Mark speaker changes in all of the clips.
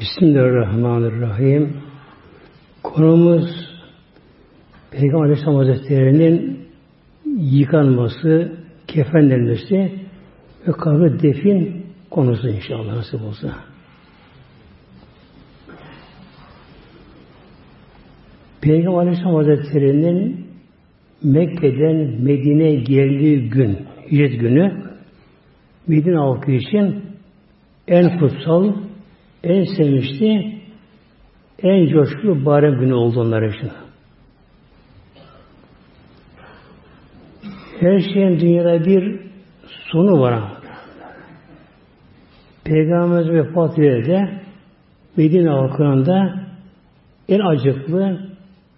Speaker 1: Bismillahirrahmanirrahim. Konumuz Peygamber Aleyhisselam Hazretleri'nin yıkanması, kefenlenmesi ve kabri defin konusu inşallah nasip olsa. Peygamber Aleyhisselam Hazretleri'nin Mekke'den Medine'ye geldiği gün, hicret günü Medine halkı için en kutsal, en sevinçli, en coşkulu bayram günü oldu onlar için. Her şeyin dünyada bir sonu var. Peygamberimiz vefat de Medine halkının da en acıklı,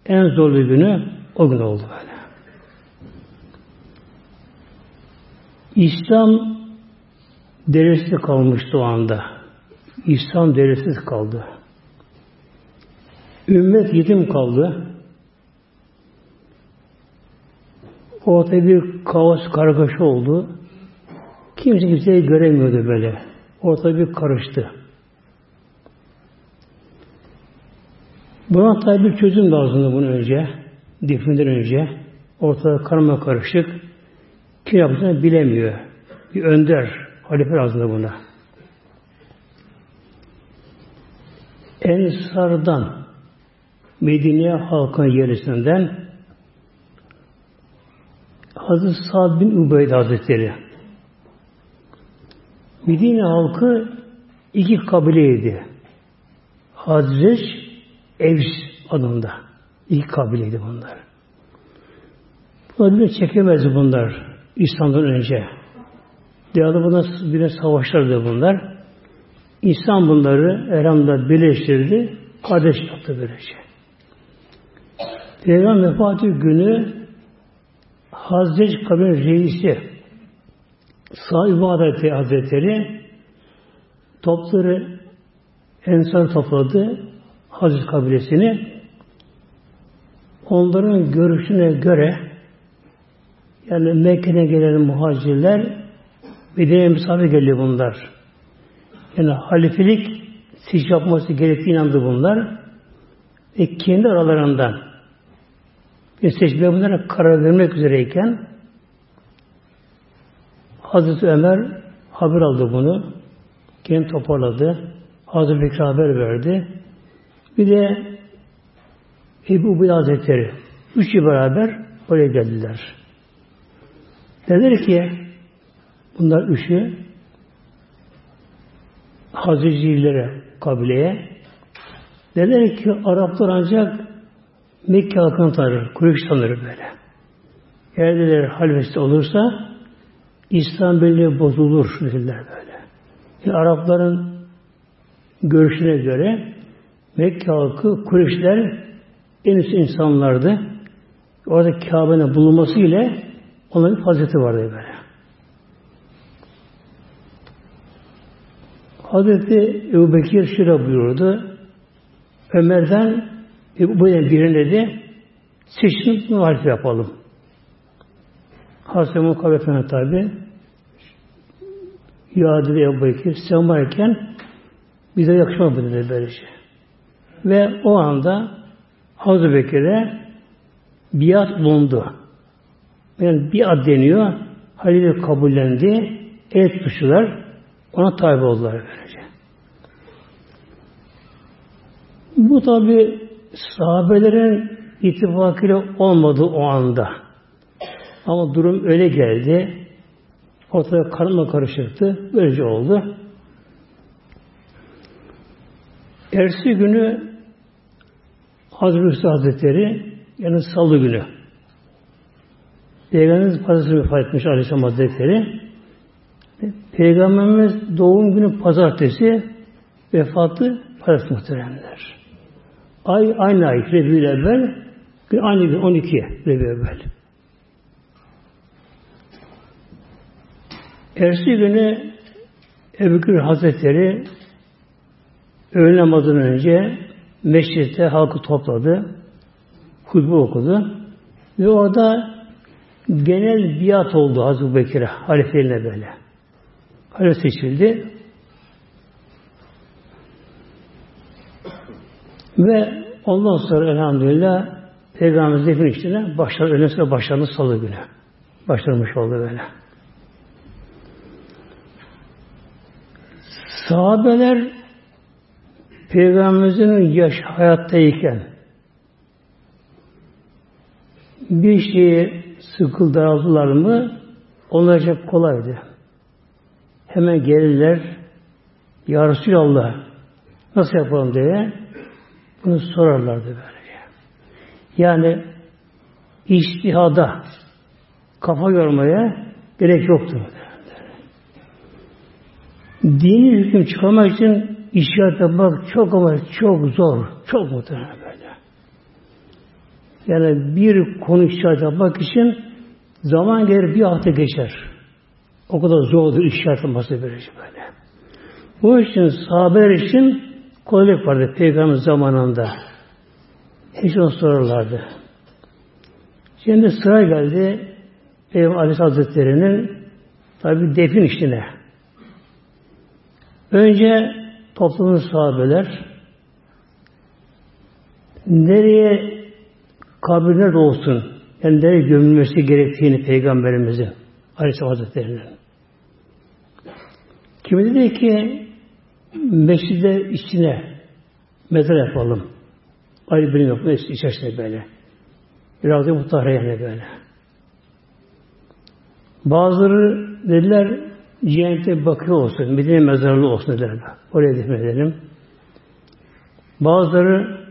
Speaker 1: en zorlu günü o gün oldu böyle. İslam deresi kalmıştı o anda. İslam deresiz kaldı. Ümmet yetim kaldı. Ortada bir kaos kargaşa oldu. Kimse kimseyi göremiyordu böyle. Ortada bir karıştı. Buna tabi bir çözüm lazımdı bunu önce. Defninden önce. Ortada karma karışık. Kim yapacağını bilemiyor. Bir önder, halife lazımdı buna. Ensardan Medine halkının yerisinden Hazreti Sa'd bin Ubeyd Hazretleri Medine halkı iki kabileydi. Hazreç Evs adında. İki kabileydi bunlar. Bunlar bile çekemezdi bunlar İslam'dan önce. Devamlı buna bile savaşlardı bunlar. İslam bunları Eram'da birleştirdi. Kardeş yaptı böylece. Peygamber vefatı günü Hazreti Kabir Reisi Sahibi Adeti Hazretleri topları Ensar topladı Hazreti kabilesini onların görüşüne göre yani Mekke'ne gelen muhacirler Medine'ye misafir geliyor bunlar. Yani halifelik seç yapması gerektiğini inandı bunlar. Ve kendi aralarından bir seçmeye bunlara karar vermek üzereyken Hazreti Ömer haber aldı bunu. Kendi toparladı. Hazreti Bekir haber verdi. Bir de Ebu Ubeyde Hazretleri. Üçü beraber oraya geldiler. Dediler ki bunlar üçü Hazrecilere kabileye dediler ki Araplar ancak Mekke halkını tanır, Kureyş tanır böyle. Eğer dediler halvesi olursa İslam birliği bozulur dediler böyle. Yani Arapların görüşüne göre Mekke halkı Kureyşler en üst insanlardı. Orada Kabe'nin bulunması ile onların bir fazileti vardı böyle. Hazreti Ebu Bekir şöyle buyurdu. Ömer'den bu birine dedi seçim muhalif yapalım. Hazreti Mukabe Efendi tabi Ya dedi Ebu Bekir sen varken bize yakışmaz dedi böylece. Ve o anda Hazreti Bekir'e biat bulundu. Yani biat deniyor. Halil kabullendi. El tutuştular. Ona tabi oldular. Bu tabi sahabelerin ittifakıyla olmadı o anda. Ama durum öyle geldi. Ortada karınla karışıktı. Böylece oldu. Ersi günü Hazreti Hüsnü Hazretleri yani salı günü Peygamberimiz pazartesi vefat etmiş Aleyhisselam Hazretleri. Peygamberimiz doğum günü pazartesi vefatı pazartesi muhteremler. Ay aynı ay Rebül evvel gün aynı gün 12 Rebül evvel. Ersi günü Ebu Bekir Hazretleri öğle namazından önce meşritte halkı topladı. Hutbe okudu. Ve orada genel biat oldu Hazreti Bekir'e, halifeliğine böyle. Halife seçildi. Ve ondan sonra elhamdülillah Peygamberimiz defin işine başlar, öyle sonra salı günü. Başlamış oldu böyle. Sahabeler Peygamberimizin yaş hayattayken bir şeyi sıkıl daraldılar mı onlar çok kolaydı. Hemen gelirler Ya Resulallah nasıl yapalım diye bunu sorarlardı böylece. Yani iştihada kafa yormaya gerek yoktu. Dini hüküm çıkarmak için işaret yapmak çok ama çok zor. Çok muhtemelen böyle. Yani bir konu işaret yapmak için zaman gelir bir hafta geçer. O kadar zordur işaret yapması böyle. Bu için sahabeler için kolaylık vardı peygamber zamanında. Hiç onu sorarlardı. Şimdi sıra geldi Peygamber Aleyhisselatü Hazretleri'nin tabi defin işine. Önce toplumun sahabeler nereye kabirler olsun, yani nereye gömülmesi gerektiğini Peygamberimizin Aleyhisselam Hazretleri'nin. Kimi dedi ki mescide içine mezar yapalım. Ayrı birim yapalım içerisinde böyle. Biraz da muhtara yani böyle. Bazıları dediler cehennete bakıyor olsun, Medine mezarlığı olsun dediler. Oraya defnedelim. Bazıları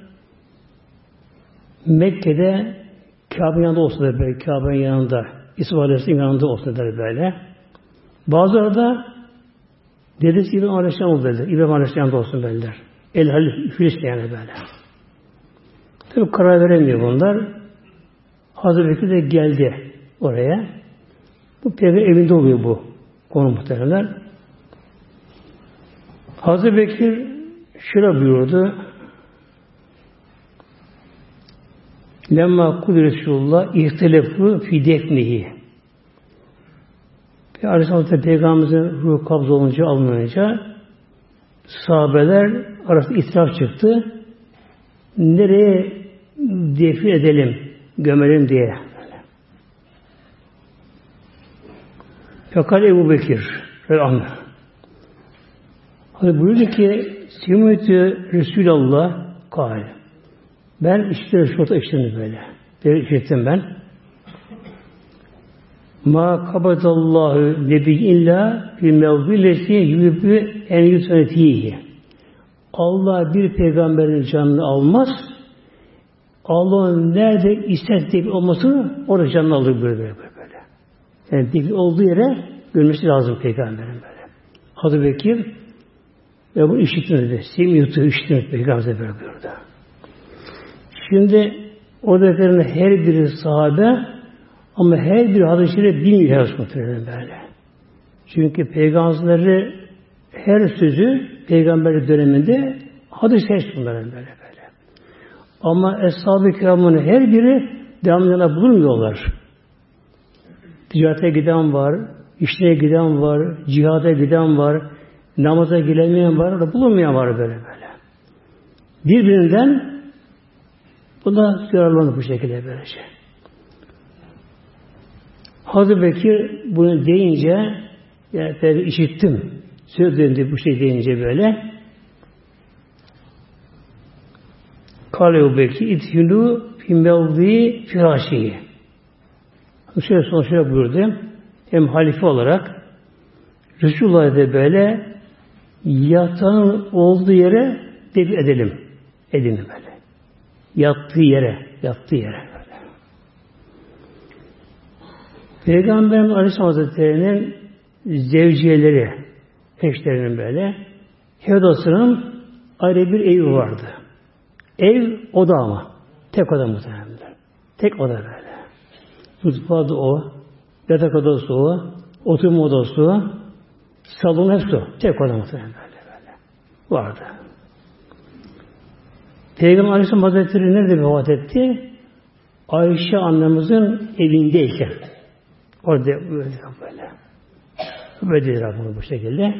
Speaker 1: Mekke'de Kabe'nin yanında olsun böyle, Kabe'nin yanında, İsmail Aleyhisselam'ın yanında olsun der böyle. Bazıları da dedesi İbrahim Aleyhisselam oldu derler. İbrahim Aleyhisselam yanında olsun derler. El Halil Filistin yani böyle. Tabi karar veremiyor bunlar. Hazreti Bekir de geldi oraya. Bu peygamber evinde oluyor bu konu muhtemelenler. Hazreti Bekir şöyle buyurdu. Lemma kudret Resulullah ihtilefu fi defnihi. Aleyhisselam Peygamberimizin ruhu kabz olunca alınınca sahabeler arasında itiraf çıktı. Nereye defin edelim, gömelim diye. Fakat Ebu Bekir Anı. Hani buyurdu ki Simütü Resulallah kâle. Ben işte Resulullah işledim böyle. Bir işittim ben. Ma kabadallahu nebi illa fi mevzilesi yübü en yutfetihi. Allah bir peygamberin canını almaz. Allah'ın nerede isterse olmasını orada canını alır böyle böyle. Yani bir olduğu yere görmesi lazım peygamberin böyle. Hazreti Bekir ve bu işittim dedi. Sim yutu işittim peygamber böyle buyurdu. Şimdi oradakilerin her biri sahabe ama her bir hadis-i şerif bilmiyor böyle. Çünkü peygamberleri her sözü peygamber döneminde hadis şerif bunların böyle böyle. Ama Eshab-ı Kiram'ın her biri devamlarına bulunmuyorlar. Ticarete giden var, işine giden var, cihada giden var, namaza giremeyen var, bulunmayan var böyle böyle. Birbirinden bu da yararlanır bu şekilde böylece. Hazreti Bekir bunu deyince yani tabi işittim. Söz döndü bu şey deyince böyle. Kale Bekir ithülü fi mevzi firâşiyi. Şöyle şöyle buyurdu. Hem halife olarak Resulullah da böyle yatağın olduğu yere defi edelim. Edin böyle. Yattığı yere, yattığı yere böyle. Peygamberimiz Aleyhisselam Hazretleri'nin zevciyeleri, eşlerinin böyle Hedos'un ayrı bir evi vardı. Ev oda ama. Tek oda muhtemelen. Tek oda böyle. Mutfağı o, yatak odası o, oturma odası o, salon hepsi o. Tek oda muhtemelen böyle böyle. Vardı. Peygamber Aleyhisselam Hazretleri nerede vefat etti? Ayşe annemizin evindeyken. Orada böyle. Böyle Rabbimiz bu şekilde.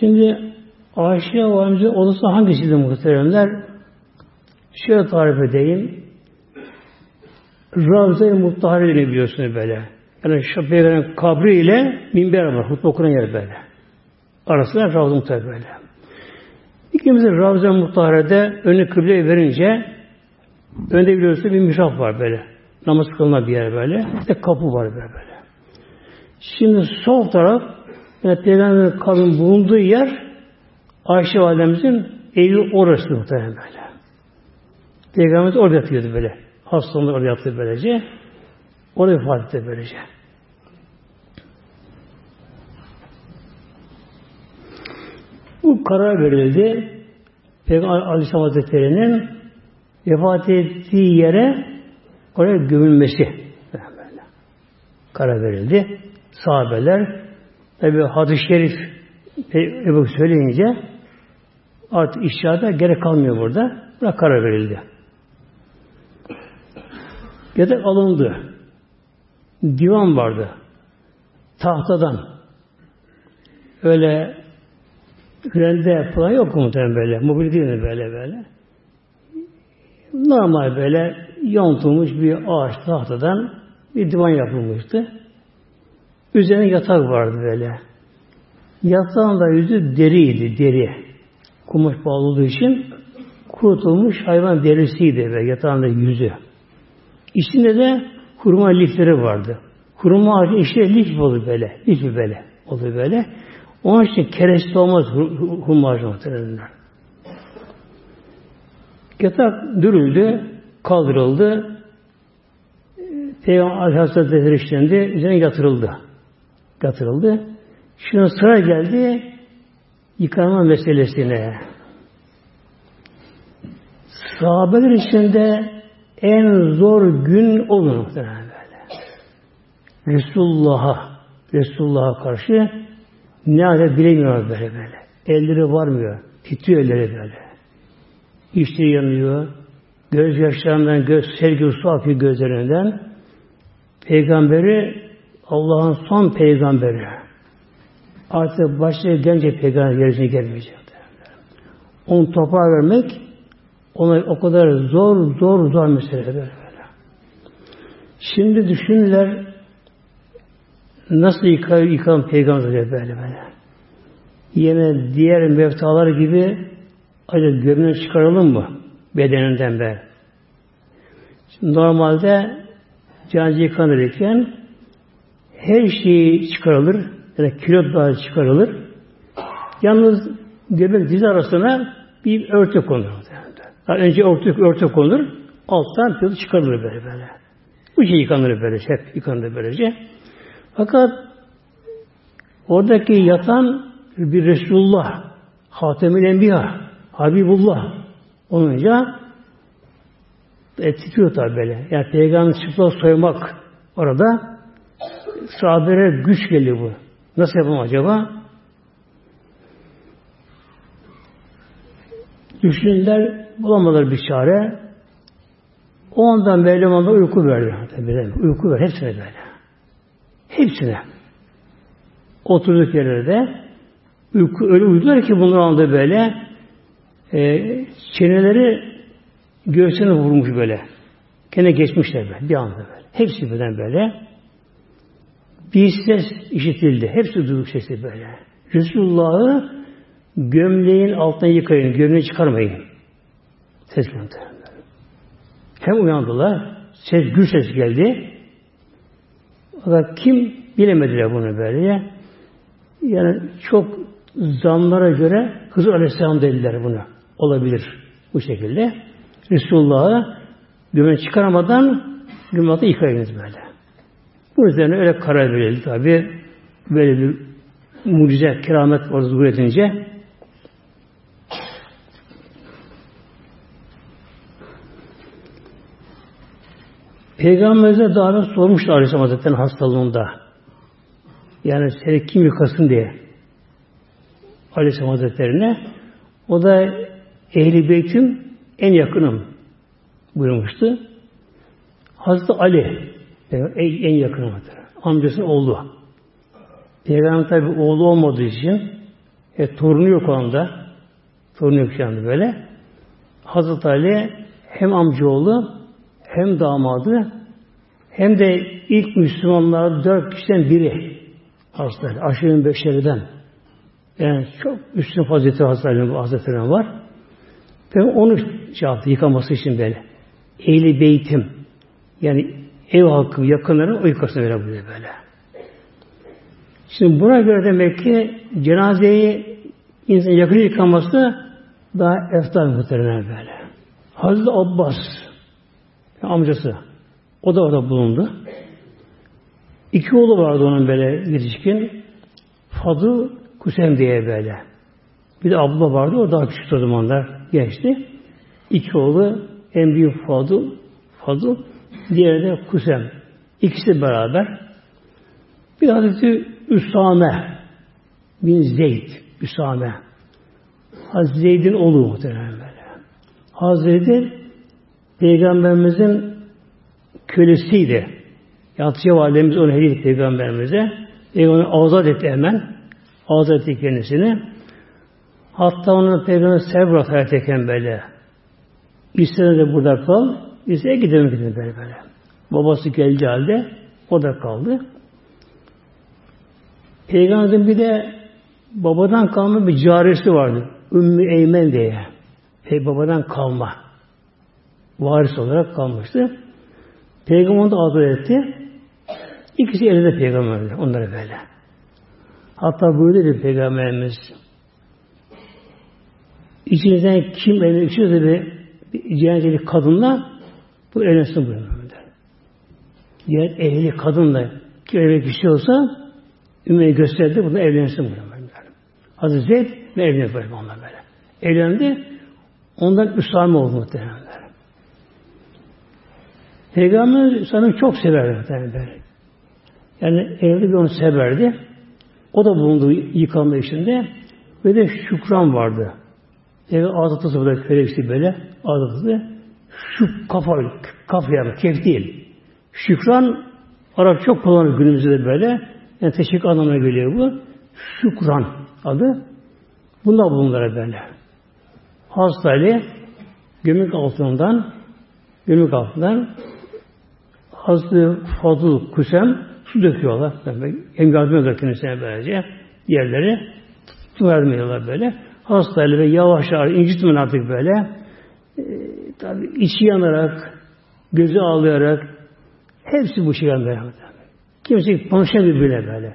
Speaker 1: Şimdi Ayşe validemizin odası hangisiydi muhteremler? Şöyle tarif edeyim. Ravza-i Muttahare biliyorsunuz böyle. Yani peygamberin kabri ile minber var. Hutbe okunan yer böyle. Arasında Ravza-i Muttahare böyle. İkimizin Ravza-i Muttahare'de önü kıbleye verince önde biliyorsunuz bir mihrap var böyle. Namaz kılınan bir yer böyle. İşte kapı var böyle böyle. Şimdi sol taraf yani Peygamberin kabrin bulunduğu yer Ayşe validemizin evi orası muhtemelen böyle. Peygamberimiz orada yatıyordu böyle. Hastalığı orada yattı böylece. Orada vefat etti böylece. Bu karar verildi. Peygamber Aleyhisselam Hazretleri'nin vefat ettiği yere oraya gömülmesi karar verildi. Sahabeler tabi hadis-i şerif Ebu söyleyince artık işyada gerek kalmıyor burada. Buna karar verildi. Yatak alındı. Divan vardı. Tahtadan. Öyle Rende falan yok muhtemelen böyle. Mobil değil mi böyle böyle. Normal böyle yontulmuş bir ağaç tahtadan bir divan yapılmıştı. Üzerine yatak vardı böyle. Yatağın da yüzü deriydi, deri. Kumaş bağlı olduğu için kurutulmuş hayvan derisiydi ve yatağın da yüzü. İçinde de hurma lifleri vardı. Hurma ağacı işte lif olur böyle. Lif böyle. Olur böyle. Onun için kereste olmaz hurma ağacı. Yatak dürüldü, kaldırıldı. Peygamber Aleyhisselatü işlendi, üzerine yatırıldı. Yatırıldı. Şimdi sıra geldi yıkanma meselesine. Sahabeler içinde en zor gün olur muhtemelen böyle. Resulullah'a Resulullah'a karşı ne hale bilemiyor böyle böyle. Elleri varmıyor. Titriyor elleri böyle. İçleri yanıyor. Göz yaşlarından göz, su akıyor gözlerinden. Peygamberi Allah'ın son peygamberi. Artık başta gelince peygamber yeryüzüne gelmeyecek. Onu toprağa vermek ona o kadar zor zor zor mesele. Şimdi düşünürler nasıl yıkar, yıkan peygamber böyle böyle. Yine diğer mevtalar gibi acaba gömleğini çıkaralım mı? Bedeninden be. Şimdi normalde cancı yıkanırken her şeyi çıkarılır. Yani kilot daha çıkarılır. Yalnız göbek diz arasına bir örtü konur. Yani önce örtü, örtü konur. Alttan pilot çıkarılır böyle böyle. Bu şey yıkanır böyle. Hep yıkanır böylece. Fakat oradaki yatan bir Resulullah, Hatemül Enbiya, Habibullah olunca e, titriyor tabi böyle. Yani peygamber çıplak soymak orada sahabelere güç geliyor bu. Nasıl yapalım acaba? Düşündüler, bulamadılar bir çare. O andan Mevlama'da uyku verdi. Tabii, uyku verdi. Hepsine böyle. Hepsine. Oturduk yerlerde uyku, öyle uyudular ki bunlar anda böyle e, çeneleri göğsüne vurmuş böyle. Gene geçmişler böyle. Bir anda böyle. Hepsi birden böyle. Bir ses işitildi. Hepsi duyduk sesi böyle. Resulullah'ı gömleğin altına yıkayın. Gömleği çıkarmayın. Ses geldi. Hem uyandılar. Ses, gür ses geldi. Fakat kim bilemediler bunu böyle. Yani çok zamlara göre Hızır Aleyhisselam dediler bunu. Olabilir bu şekilde. Resulullah'ı gömleği çıkaramadan gömleği yıkayınız böyle. Bu üzerine öyle karar verildi tabi. Böyle bir mucize, keramet orada zuhur edince Peygamberimize daha sormuşlar Aleyhisselam Hazretleri'nin hastalığında. Yani seni kim yıkasın diye. Aleyhisselam Hazretleri'ne. O da ehli beytim en yakınım buyurmuştu. Hazreti Ali en yakınım. Amcasının oğlu. Peygamber tabi oğlu olmadığı için e, torunu yok o anda. Torunu yok şu böyle. Hazreti Ali hem amcaoğlu hem damadı hem de ilk Müslümanlar dört kişiden biri Hazreti Aşırı beşeriden. Yani çok üstün fazileti Hazreti Hazretleri'nin var. Ve onu şey yaptı, yıkaması için böyle. Ehli beytim. Yani ev halkı, yakınların o yıkasını böyle böyle. Şimdi buna göre demek ki cenazeyi insan yakın yıkaması daha eftal muhtemelen böyle. Hazreti Abbas amcası o da orada bulundu. İki oğlu vardı onun böyle yetişkin. Fadıl Kusem diye böyle. Bir de abla vardı, o daha küçük o zamanlar gençti. İki oğlu, en büyük Fadıl, Fadıl, diğeri de Kusem. İkisi beraber. Bir Hazreti Üsame bin Zeyd, Üsame. Hazreti Zeyd'in oğlu muhtemelen böyle. Hazreti Peygamberimizin kölesiydi. Yatıya validemiz onu hediye etti Peygamberimize. Peygamber azat etti hemen. Azat etti kendisini. Hatta onu Peygamber serbest hayattayken böyle. İstedi de burada kal. İstedi gidelim gidelim böyle böyle. Babası geldi halde o da kaldı. Peygamberin bir de babadan kalma bir carisi vardı. Ümmü Eymen diye. Hey, babadan kalma. Varis olarak kalmıştı. Peygamber onu da adı etti. İkisi elinde peygamberler. Onları böyle. Hatta buyurdu dedi peygamberimiz İçinizden kim evlenmek istiyorsa bir, bir cenazeli kadınla bu evlensin buyuruyor. Diğer evli kadınla kim evlenmek istiyorsa Ümmü'ye gösterdi bunu evlensin buyuruyor. Hazreti Zeyd ve evlendi böyle onunla böyle. Evlendi. Ondan Üsame oldu muhtemelen. Peygamber sanırım çok severdi muhtemelen. Yani evde bir onu severdi. O da bulundu yıkanma işinde. Ve de şükran vardı. Yani ağzı burada köleksi böyle ağzı şu kafa kafa yani kef değil. Şükran Arap çok kullanılır günümüzde de böyle. Yani teşekkür anlamına geliyor bu. Şükran adı. Bunlar bunlara böyle. Hastayla gömük altından gömük altından Hazreti Fadıl Kusem su döküyorlar. Yardım ediyorlar kendisine böylece. Yerleri su vermiyorlar böyle. Hastayla ve yavaş yavaş incitmeyin artık böyle. E, tabi içi yanarak, gözü ağlayarak hepsi bu şey böyle. Kimse konuşamıyor bile böyle.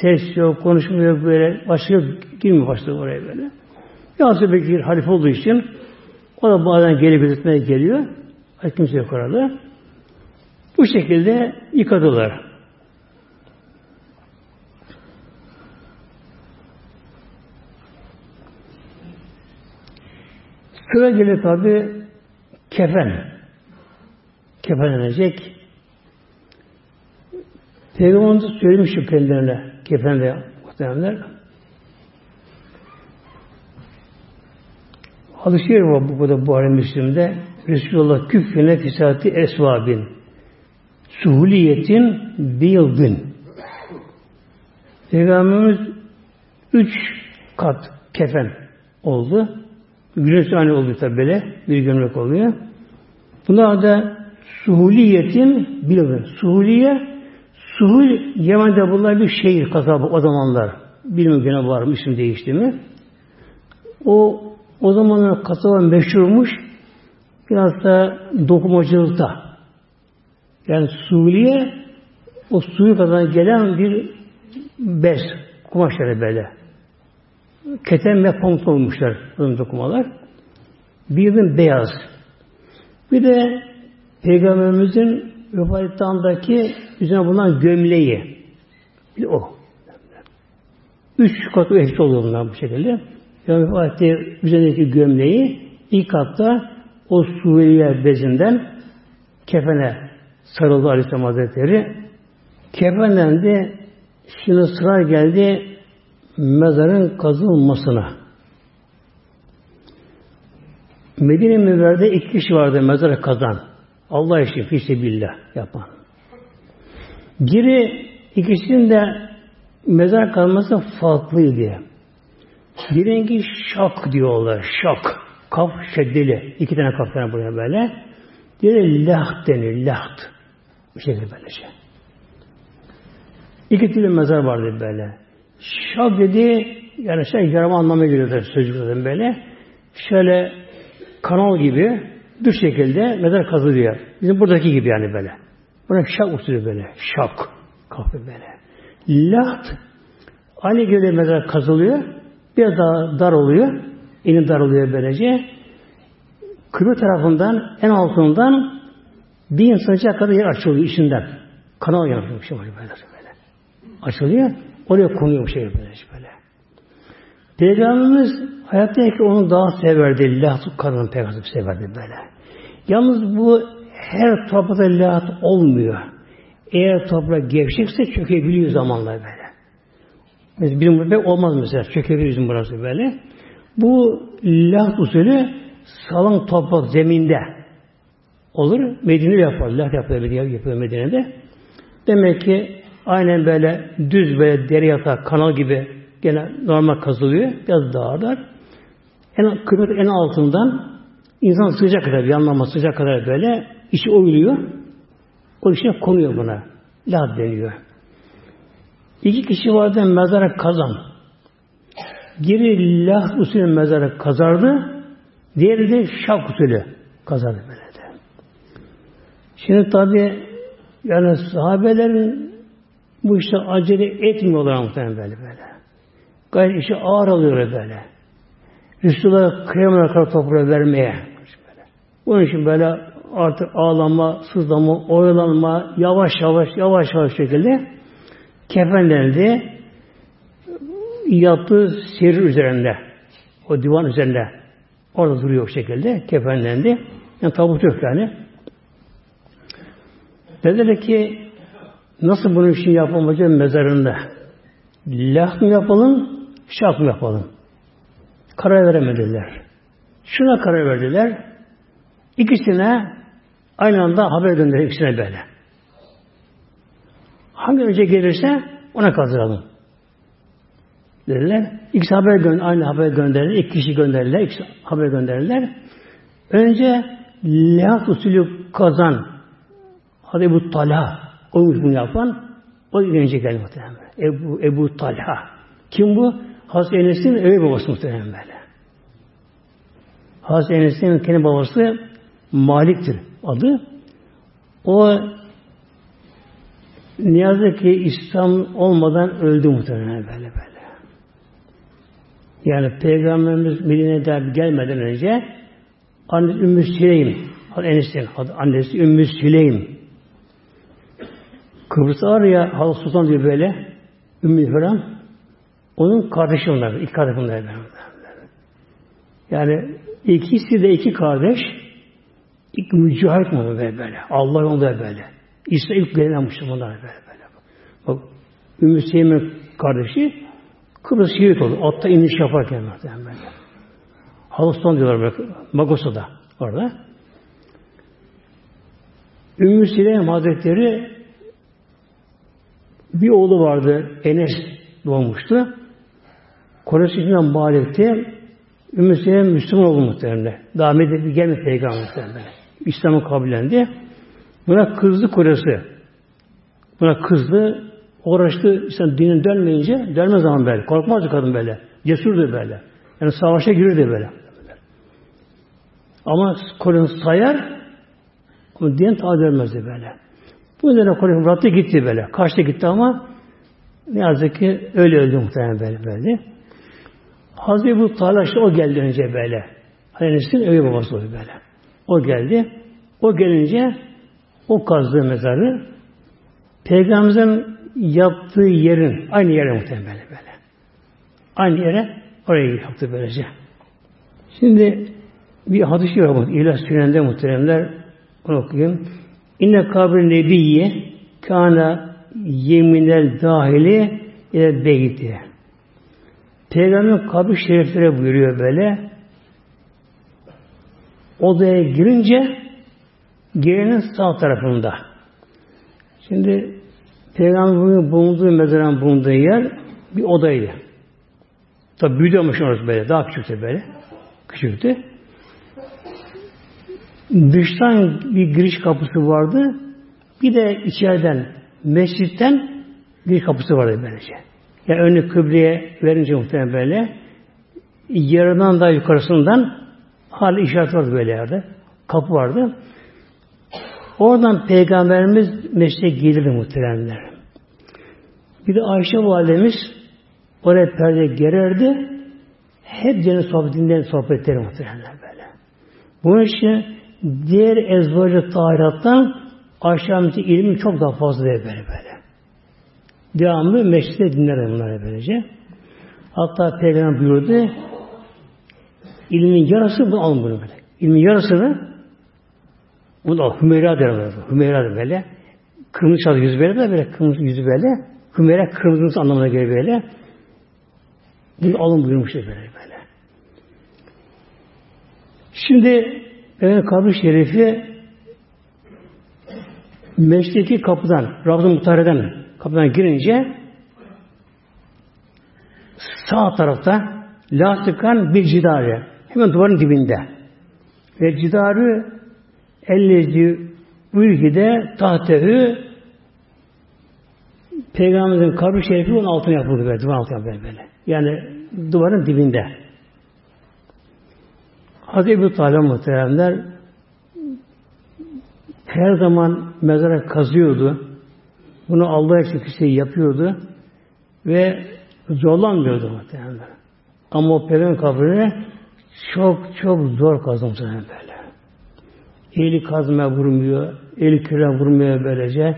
Speaker 1: Ses yok, konuşmuyor böyle. Başka yok, girmiyor başta oraya böyle. Yalnız Bekir halife olduğu için o da bazen gelip gözetmeye geliyor. Kimse yok orada. Bu şekilde yıkadılar. Sıra geliyor tabi kefen. Kefenlenecek. Peygamberimiz söylemiş şu kendilerine kefenle muhtemelenler. Hadis-i şerif var bu kadar Buhari Müslim'de. Resulullah küffine fisati esvabin. Suhuliyetin biyıldın. Peygamberimiz üç kat kefen oldu. Güneş tane oldu tabi böyle. Bir gömlek oluyor. Bunlar da suhuliyetin biyıldın. Suhuliye Suhul Yemen'de bunlar bir şehir kasabı o zamanlar. Bilmiyorum gene var mı isim değişti mi? O o zamanlar kasaba meşhurmuş. Biraz da dokumacılıkta. Yani Suriye o suyu kadar gelen bir bez, kumaşları böyle. Keten ve pamuk olmuşlar bu dokumalar. Bir beyaz. Bir de Peygamberimizin vefat andaki üzerine bulunan gömleği. Bir o. Üç katı eşit oluyor bunlar bu şekilde. Yani vefat üzerindeki gömleği ilk katta o Suriye bezinden kefene sarıldı Aleyhisselam Hazretleri. Kefenden de şimdi sıra geldi mezarın kazılmasına. Medine Münver'de iki kişi vardı mezara kazan. Allah için fissebillah yapan. Giri ikisinin de mezar kalması farklıydı. Birinci şak diyorlar. Şak. Kaf şeddeli. İki tane kaf tane buraya böyle. Diğeri laht denir. Laht. Bu şekilde böylece. İki türlü mezar vardı böyle. Şak dedi yani şey yarama anlamına geliyor sözcüklerden böyle. Şöyle kanal gibi düz şekilde mezar kazılıyor. Bizim buradaki gibi yani böyle. Buna şak usulü böyle. Şak. Kahve böyle. Laht aynı gibi mezar kazılıyor. Biraz daha dar oluyor. Eni dar oluyor böylece. Kıbrı tarafından en altından bir insanca kadar yer açılıyor içinden. Kanal yapıyor bir şey böyle, böyle. Açılıyor. Oraya konuyor bir şey böyle. Peygamberimiz hayattayken onu daha severdi. Lahat kadın peygamber severdi böyle. Yalnız bu her toprakta lahat olmuyor. Eğer toprak gevşekse çökebiliyor zamanla böyle. Mesela bizim burada olmaz mesela. Çökebilir bizim burası böyle. Bu lahat usulü salon toprak zeminde olur. Medine yapar. Lahat yapıyor, yapıyor Medine'de. Demek ki aynen böyle düz böyle deri yatak, kanal gibi gene normal kazılıyor. Biraz daha dar. En, kıymet en altından insan sıcak kadar, bir anlamda sıcak kadar böyle içi oyuluyor. O içine konuyor buna. La deniyor. İki kişi vardı mezara kazan. Geri lah usulü mezara kazardı. Diğeri de şak usulü kazardı böyle de. Şimdi tabi yani sahabelerin bu işte acele etmiyorlar muhtemelen böyle böyle. Gayet işi ağır alıyor böyle. Resulullah'a kıyamına kadar toprağı vermeye. Böyle. Bunun için böyle artık ağlama, sızlama, oyalanma, yavaş yavaş, yavaş yavaş şekilde kefenlendi. Yattığı serir üzerinde. O divan üzerinde. Orada duruyor o şekilde. Kefenlendi. Yani tabut yok yani. Dediler ki nasıl bunun için yapılmayacak mezarında? Lah mı yapalım, şak mı yapalım? Karar veremediler. Şuna karar verdiler. İkisine aynı anda haber gönderir ikisine böyle. Hangi önce gelirse ona kaldıralım. Dediler. İkisi haber gönder, aynı haber gönderirler. İki kişi gönderirler. İkisi haber gönderirler. Önce Lehat usulü kazan Hadi bu Talha o bunu yapan o önce geldi muhtemelen. Ebu, Ebu Talha. Kim bu? Hazreti Enes'in evi babası muhtemelen böyle. Hazreti Enes'in kendi babası Malik'tir adı. O ne yazık ki İslam olmadan öldü muhtemelen böyle böyle. Yani Peygamberimiz Medine'de gelmeden önce annesi Ümmü Süleym adı annesi Ümmü Süleym Kıbrıs'ta var ya Sultan diyor böyle Ümmü Hüram onun kardeşi onlar. İki kardeş bunlar. Yani ikisi de iki kardeş ilk mücahit mi böyle böyle. Allah yolunda böyle. İsa ilk gelen Müslümanlar böyle böyle. Bak Ümmü Seyim'in kardeşi Kıbrıs şehit oldu. Atta iniş yaparken muhtemelen böyle. Halustan diyorlar böyle. Magosa'da orada. Ümmü Süleyman Hazretleri bir oğlu vardı. Enes doğmuştu. Konuşucudan Malik'te Ümmü Süleyman Müslüman oldu muhtemelen. Daha Medine'de gelmedi peygamber muhtemelen. İslam'ı kabullendi. Buna kızdı kocası. Buna kızdı. Uğraştı. İslam dinin dönmeyince dönmez zaman böyle. Korkmazdı kadın böyle. Cesurdu böyle. Yani savaşa girirdi böyle. Ama kocası sayar ama din ta dönmezdi böyle. Bu nedenle kocası bıraktı gitti böyle. Kaçtı gitti ama ne yazık ki öyle öldü muhtemelen böyle böyle. Hazreti bu Talha işte o geldi önce böyle. Enes'in öyle babası oluyor böyle. O geldi. O gelince o kazdığı mezarı Peygamberimizin yaptığı yerin aynı yere muhtemelen böyle, böyle. Aynı yere oraya yaptı böylece. Şimdi bir hadis var bu. İlah Sünen'de muhteremler onu okuyayım. İnne kabri nebiyye kana yeminel dahili ile beyti. Peygamber kabir şeriflere buyuruyor böyle. Odaya girince girenin sağ tarafında. Şimdi Peygamberin bulunduğu mezarın bulunduğu yer bir odaydı. Tabi büyüdüyormuş orası böyle. Daha küçüktü böyle. Küçüktü. Dıştan bir giriş kapısı vardı. Bir de içeriden, mescitten giriş kapısı vardı böylece. Yani önü kıbleye verince muhtemelen böyle yarından da yukarısından hali işaret vardı böyle yerde. Kapı vardı. Oradan Peygamberimiz mescide gelirdi muhteremler. Bir de Ayşe validemiz oraya perde gererdi. Hep cennet sohbetinden sohbetleri muhteremler böyle. Bunun için diğer ezvacı tahirattan Ayşe ilmi çok daha fazla böyle böyle. Devamlı meşride dinler bunları böylece. Hatta Peygamber buyurdu ilmin yarısı bunu alın bunu böyle. İlmin yarısını bunu al. Hümeyra der böyle. Hümeyra der böyle. Kırmızı çadı yüzü böyle böyle. Kırmızı yüzü böyle. Hümeyra kırmızı anlamına gelir böyle. Bunu alın buyurmuş böyle böyle. Şimdi Peygamber kabri şerifi meşteki kapıdan, Ravza Muhtare'den kapıdan girince sağ tarafta lasikan bir cidare. Hemen duvarın dibinde. Ve cidarı ellezi ülkede tahtehü Peygamberimizin kabri şerifi onun altına yapıldı böyle. Duvar altına böyle, böyle. Yani duvarın dibinde. Hazreti Ebu Talib muhteremler her zaman mezara kazıyordu. Bunu Allah için kişiyi yapıyordu. Ve zorlanmıyordu muhteremler. Ama o peygamber kabrini çok çok zor kazdım sana böyle. Eli kazmaya vurmuyor, eli küre vurmuyor böylece.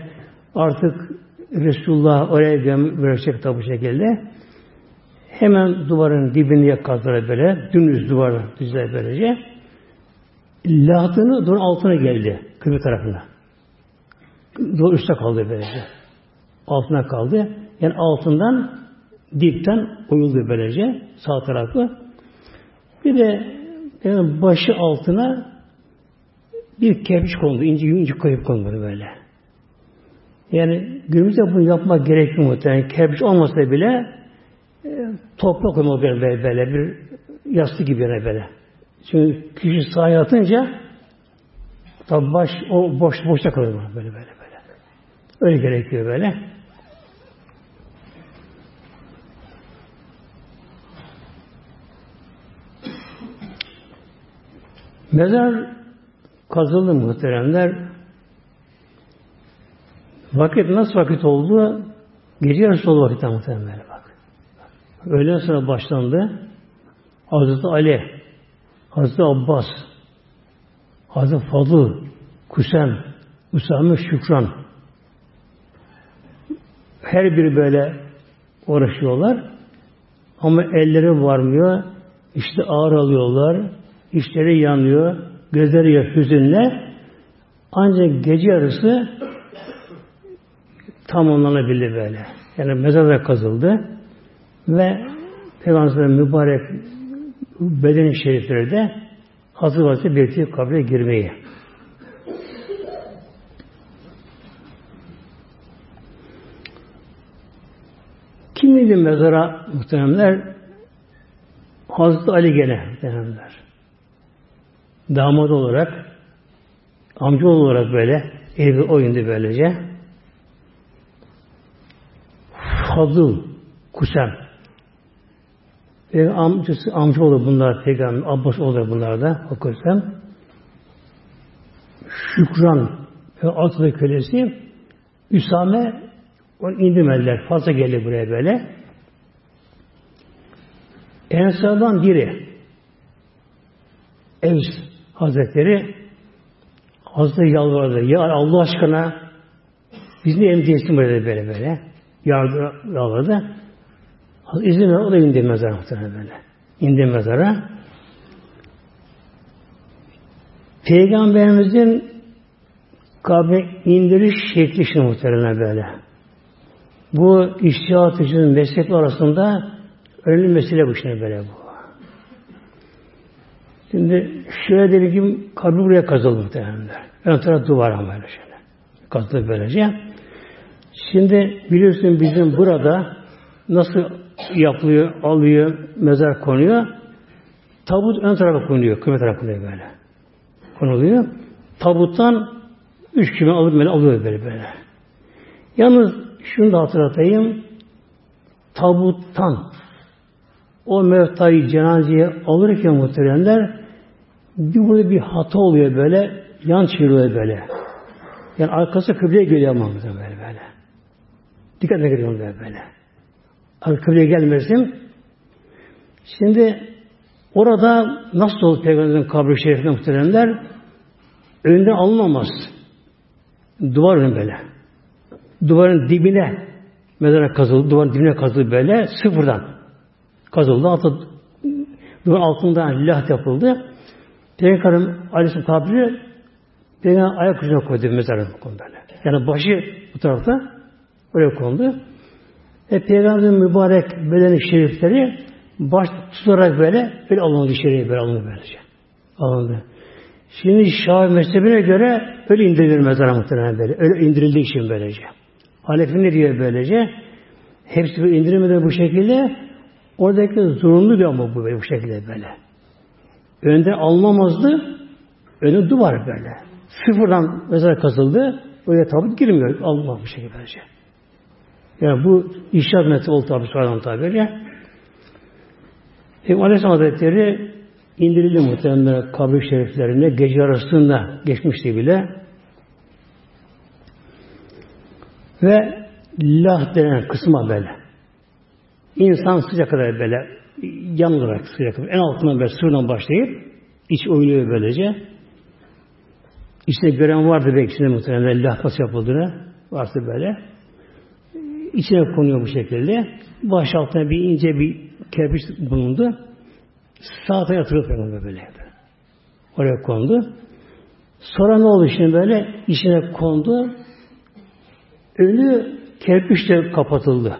Speaker 1: Artık Resulullah oraya gömülecek tabi şekilde. Hemen duvarın dibini kazdılar böyle. Dümdüz duvarı düzler böylece. Lahtını duvarın altına geldi. Kıble tarafına. Duvar üstte kaldı böylece. Altına kaldı. Yani altından dipten oyuldu böylece. Sağ tarafı. Bir de yani başı altına bir kerpiç kondu. ince ince koyup kondu böyle. Yani günümüzde bunu yapmak gerekmiyor muhtemelen. Kerpiç olmasa bile toprak koymak böyle, böyle bir yastık gibi yani böyle. Çünkü kişi sahaya atınca tabi baş o boş boşta kalıyor böyle böyle böyle. Öyle gerekiyor böyle. Mezar kazıldı muhteremler. Vakit nasıl vakit oldu? Gece yarısı oldu vakit muhteremler. Öğleden sonra başlandı. Hazreti Ali, Hazreti Abbas, Hazreti Fadıl, Kusem, Usame Şükran. Her biri böyle uğraşıyorlar. Ama elleri varmıyor. İşte ağır alıyorlar işleri yanıyor, gözleri ya hüzünle. Ancak gece yarısı tamamlanabilir böyle. Yani mezarda kazıldı ve Peygamber'in mübarek bedeni şerifleri de hazır vaziyette bekliyor kabre girmeyi. Kim idi mezara muhteremler? Hazreti Ali gene muhteremler damat olarak amca olarak böyle evi oyundu böylece. Fadıl Kusem amcası amca olur bunlar peygamber Abbas olur bunlar da o Kusem Şükran ve atlı kölesi Üsame onu indirmediler. Fazla geldi buraya böyle. Ensardan biri Evs Hazretleri Hazreti yalvardı. Ya Allah aşkına biz ne emniyetsin böyle böyle böyle. Yardım yalvardı. İzin ver, o da indi mezara muhtemelen böyle. İndi mezara. Peygamberimizin kabre indiriş şekli şimdi muhtemelen böyle. Bu iştihat için meslekler arasında önemli mesele bu şimdi böyle bu. Şimdi şöyle dedi ki kabri buraya kazıldı muhtemelen. Ön taraf duvar ama böyle şöyle. Kazıldı böylece. Şimdi biliyorsun bizim burada nasıl yapılıyor, alıyor, mezar konuyor. Tabut ön tarafa konuyor, kıymet tarafa konuyor böyle. Konuluyor. Tabuttan üç kime alıp böyle alıyor böyle böyle. Yalnız şunu da hatırlatayım. Tabuttan o mevtayı cenazeye alırken muhteremler bir burada bir hata oluyor böyle yan çeviriyor böyle. Yani arkası kıbleye geliyor ama böyle böyle. Dikkat edin böyle böyle. Kıbleye gelmesin. Şimdi orada nasıl oldu Peygamberin kabri şerifinde muhteremler? Önünden alınamaz. Duvar önü böyle. Duvarın dibine mezara kazıldı. Duvarın dibine kazıldı böyle. Sıfırdan kazıldı. Altı, duvar altından laht yapıldı. Peygamberin Aleyhisselam kabri Peygamber ayak ucuna koydu mezarın böyle. Yani başı bu tarafta oraya kondu. E Peygamberin mübarek bedeni şerifleri baş tutarak böyle böyle alındı içeriye böyle alındı böylece. Alındı. Şimdi Şafii mezhebine göre öyle indirilir mezara muhtemelen böyle. Öyle indirildiği için böylece. Hanefi ne diyor böylece? Hepsi böyle indirilmeden bu şekilde oradaki zorunlu bir ama bu böyle, bu şekilde böyle. Önde alınamazdı. Önü duvar böyle. Sıfırdan mezara kazıldı. Oraya tabut girmiyor. Allah bu şekilde böylece. Yani bu inşaat metri oldu tabi sonradan tabiri. Peygamber Aleyhisselam Hazretleri indirildi muhtemelen kabir şeriflerine gece arasında geçmişti bile. Ve lah denen kısma böyle. İnsan sıcak kadar böyle yan olarak sıcak En altından böyle sırdan başlayıp iç oynuyor böylece. İçine gören vardı belki içinde muhtemelen lahpas yapıldığını varsa böyle. İçine konuyor bu şekilde. Baş altına bir ince bir kerpiç bulundu. Tarafa yatırıyor peygamber böyle. Oraya kondu. Sonra ne oldu şimdi böyle? İçine kondu. Önü kerpiçle kapatıldı.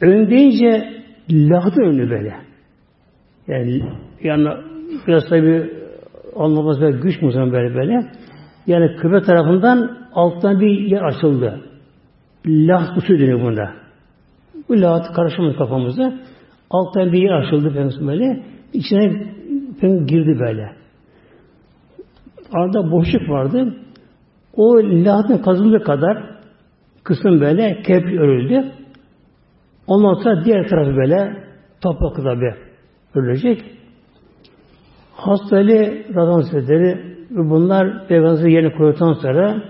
Speaker 1: Ön deyince lahdı önü böyle. Yani yani biraz tabi anlamaz böyle güç mü böyle böyle. Yani kıble tarafından alttan bir yer açıldı. Laht usulü deniyor bunda. Bu lahat karışımız kafamızda. Alttan bir yer açıldı Peygamber böyle. İçine Peygamber girdi böyle. Arada boşluk vardı. O lahatın kazıldığı kadar kısım böyle kepri örüldü. Ondan sonra diğer tarafı böyle toprakla bir örülecek. Hastali Radhan Hazretleri bunlar Peygamber'i yerine koyduktan sonra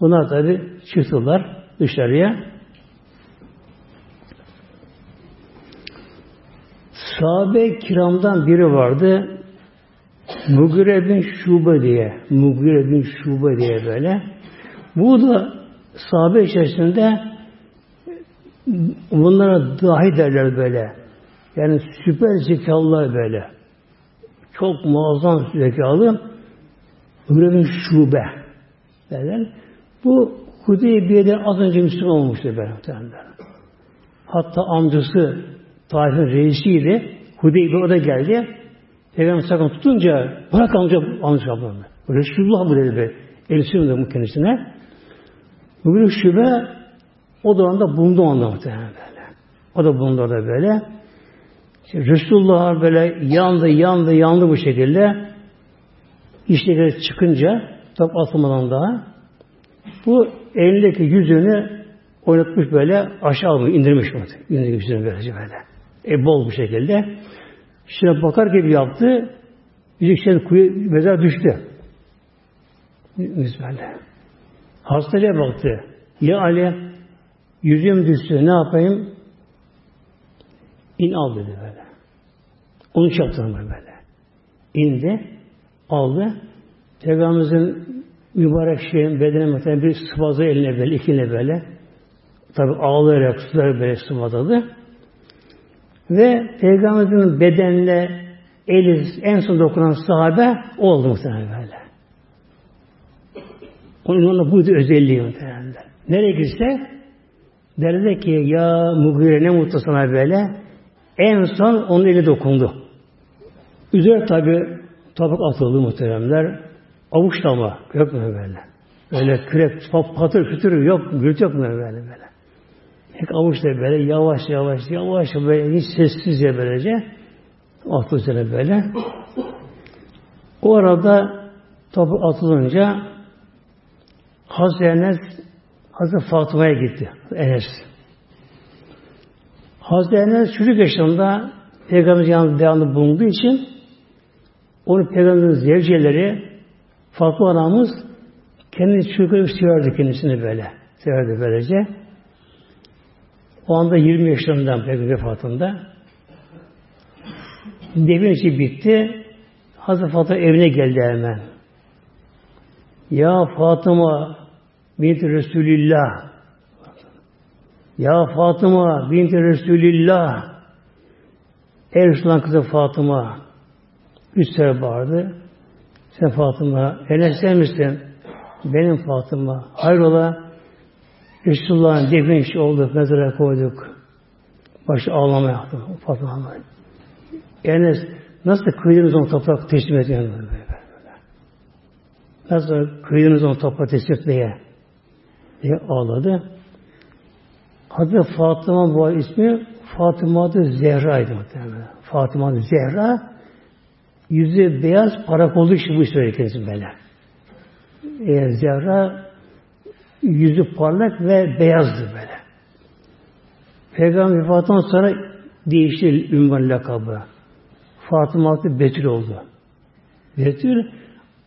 Speaker 1: bunlar tabi çıktılar dışarıya. Sahabe kiramdan biri vardı. Mugire bin Şube diye. Mugire bin Şube diye böyle. Bu da sahabe içerisinde bunlara dahi derler böyle. Yani süper zekalılar böyle. Çok muazzam zekalı. Bin Şube derler. Bu Hudeybiye'de az önce Müslüman olmuştu böyle. Hatta amcası Taif'in reisiydi. Hudeybi o da geldi. Peygamber sakın tutunca bırak amca amca ablamı. Resulullah bu dedi be. Elisi bu kendisine. Bugün şüphe o da anda bulundu onda muhtemelen böyle. O da bulundu orada böyle. İşte Resulullah böyle yandı, yandı, yandı bu şekilde. İşte çıkınca tabi atılmadan daha bu elindeki yüzünü oynatmış böyle aşağı almış, indirmiş. İndirmiş yüzünü böylece böyle. E bol bu şekilde. Şuna bakar gibi yaptı. Yüzükten kuyu mezar düştü. Böyle. Hastaya baktı. Ya Ali yüzüm düştü ne yapayım? İn al dedi böyle. Onu çaptırma böyle. İndi, aldı. Peygamberimizin mübarek şeyin bedene muhtemelen bir sıvazı eline böyle, ikine böyle. Tabi ağlayarak suları böyle sıvadadı. Ve Peygamberimizin bedenine eli en son dokunan sahabe oldu muhtemelen böyle. Onun da buydu özelliği muhtemelen. Nereye gitse derdi ki ya Mugire ne mutlu sana böyle. En son onun eli dokundu. Üzerine tabi tabak atıldı muhteremler. Avuçlama. Yok mu böyle? Öyle kürek, patır kütür yok. Gürültü yok mu böyle böyle? tek avuçla böyle yavaş yavaş yavaş böyle hiç sessizce böylece atlı üzerine böyle. O arada topu atılınca Hazreti Enes Hazreti Fatıma'ya gitti. Enes. Hazreti Enes çocuk yaşında Peygamber yanında devamlı bulunduğu için onu Peygamberin zevceleri Fatıma anamız kendi çocukları severdi kendisini böyle. Severdi böylece. O anda 20 yaşlarından Peygamber vefatında. Devin işi bitti. Hazreti Fatıma evine geldi hemen. Ya Fatıma binti Resulillah Ya Fatıma binti Resulillah Ey Resulullah kızı Fatıma üç sefer bağırdı. Sen Fatıma Enes misin? Benim Fatıma. Hayrola Resulullah'ın defin işi oldu. Mezara koyduk. Başı ağlama yaptı. Fatıma. Enes nasıl kıydınız onu toprak teslim ediyor böyle. Nasıl kıydınız onu toprağa teslim etmeye diye ağladı. Hazreti Fatıma bu ismi Fatıma adı Zehra'ydı muhtemelen. Fatıma adı Zehra yüzü beyaz parak olduğu için bu söyledi böyle. Eğer Zehra yüzü parlak ve beyazdı böyle. Peygamber Fatıma sonra değişti ünvan lakabı. Fatıma adı Betül oldu. Betül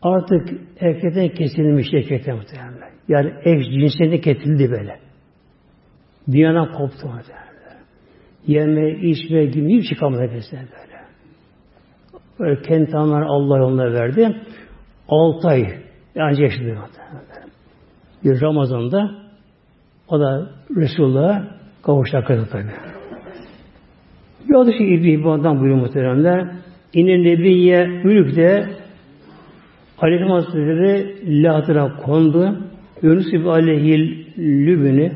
Speaker 1: artık erkekten kesilmiş erkekten muhtemelen. Yani eş cinsiyetine kesildi böyle. Dünyadan koptu muhtemelen. Yeme, içme gibi hiçbir şey kalmadı böyle. Böyle kendi tamamen Allah yoluna verdi. Altı ay yani yaşadı. Bir Ramazan'da o da Resulullah'a kavuştu hakikaten tabi. Bir adı şey İbni İbban'dan buyuruyor muhteremler. İnne Nebiye Ülük'te Aleyhisselam Hazretleri lahatıra kondu. Yunus gibi aleyhil lübünü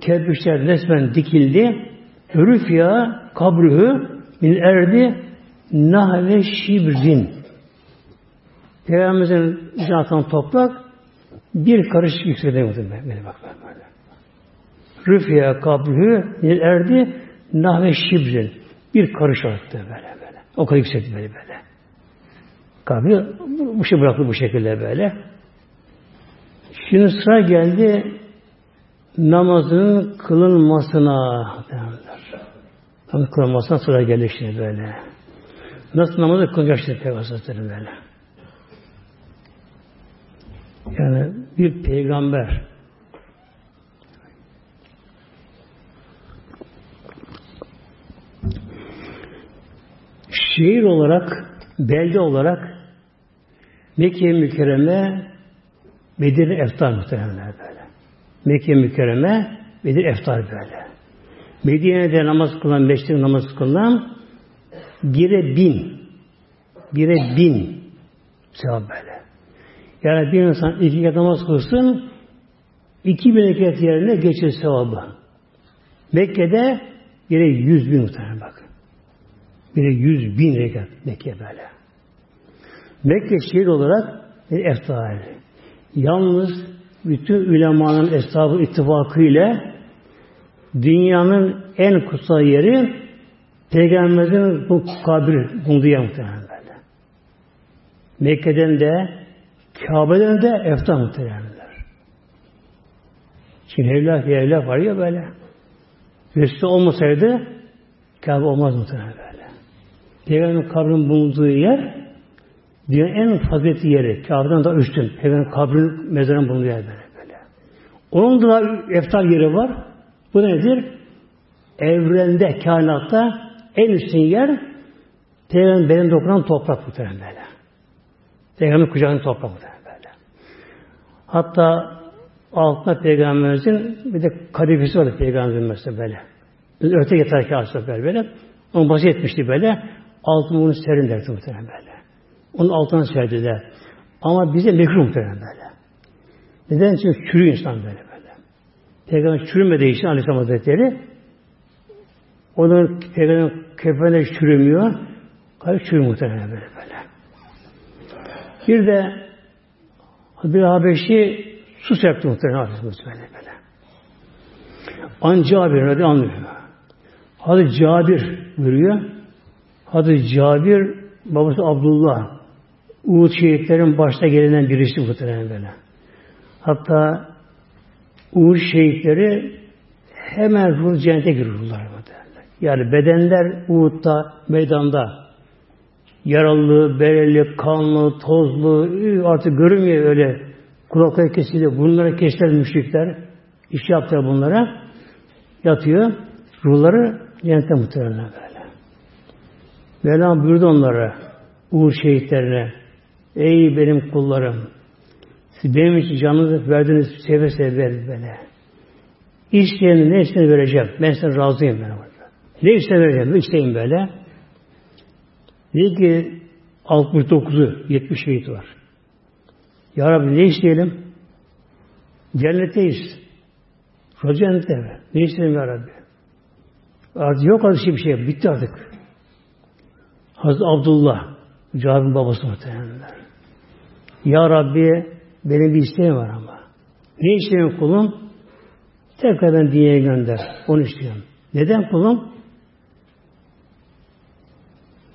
Speaker 1: kerpiçler resmen dikildi. Rüfya kabrühü min erdi nahve şibrin. Peygamberimizin zaten toprak bir karış yükseldi. Beni bak böyle. Rüfya kabrühü erdi nahve şibrin. Bir karış arttı böyle böyle. O kadar yükseldi böyle böyle. Kabri bu şey bıraktı bu şekilde böyle. Şimdi sıra geldi namazın kılınmasına. Namazın kılınmasına sıra geldi şimdi böyle. Nasıl namazı kılacak şimdi Peygamber böyle. Yani bir peygamber şehir olarak, belde olarak Mekke mükerreme Bedir eftar muhtemelen böyle. Mekke mükerreme Bedir eftar böyle. Medine'de namaz kılan, beşlik namaz kılan bire bin. Bire bin sevap böyle. Yani bir insan iki kez namaz kılsın iki bin rekat yerine geçir sevabı. Mekke'de yine yüz bin muhtemelen bak. Bire yüz bin rekat Mekke böyle. Mekke şehir olarak bir eftar. Yalnız bütün ulemanın eshabı ittifakı ile dünyanın en kutsal yeri Peygamberimizin bu kabri bulunduğu yer muhtemelen. Mekke'den de Kabe'den de eftar muhtemelenler. Şimdi evlat evlat var ya böyle. Resul olmasaydı Kabe olmaz muhtemelen böyle. Peygamberin kabrinin bulunduğu yer Dünyanın en faziletli yeri. Kabe'den daha üstün. Peygamber kabrin mezarının bulunduğu yer böyle, böyle. Onun da eftar yeri var. Bu nedir? Evrende, kainatta en üstün yer Peygamber benim dokunan toprak muhtemelen böyle. Peygamber kucağının toprak muhtemelen böyle. Hatta altında Peygamberimizin bir de kadifesi vardı Peygamberimizin mesela böyle. Öte yeterken aslında böyle böyle. Onu basit etmişti böyle. Altını bunu serin derdi muhtemelen böyle. Onun altına serdiler. Ama bize mekruh muhtemelen böyle. Neden? Çünkü çürü insan böyle böyle. Peygamber çürümediği için Aleyhisselam Hazretleri onun peygamberin kefene çürümüyor. Kalp çürü muhtemelen böyle böyle. Bir de bir Habeşi su serpti muhtemelen böyle böyle. An Cabir hadi anlıyor. Hadi Cabir buyuruyor. Hadi Cabir babası Abdullah Uğut şehitlerin başta gelinen birisi muhtemelen böyle. Hatta Uğut şehitleri hemen ruh cennete girirler. Yani bedenler Uğut'ta, meydanda yaralı, bereli, kanlı, tozlu artık görünmüyor öyle kulakları kesildi. Bunlara kestiler müşrikler. iş yaptılar bunlara. Yatıyor. Ruhları cennete muhtemelen böyle. Mevlam buyurdu onlara Uğur şehitlerine Ey benim kullarım siz benim için canınızı verdiniz seve seve böyle. İsteyeni ne isteyeni vereceğim. Ben size razıyım ben. Ne isteyeni vereceğim. İsteyin böyle. Dedi ki 69'u 70 şehit var. Ya Rabbi ne isteyelim? Cennetteyiz. Cennette. Ne isteyelim Ya Rabbi? Artık yok artık bir şey. Bitti artık. Hazreti Abdullah Cabir'in babası muhtemelenler. Ya Rabbi benim bir isteğim var ama. Ne istiyorum kulum? Tekrar ben dünyaya gönder. Onu istiyorum. Neden kulum?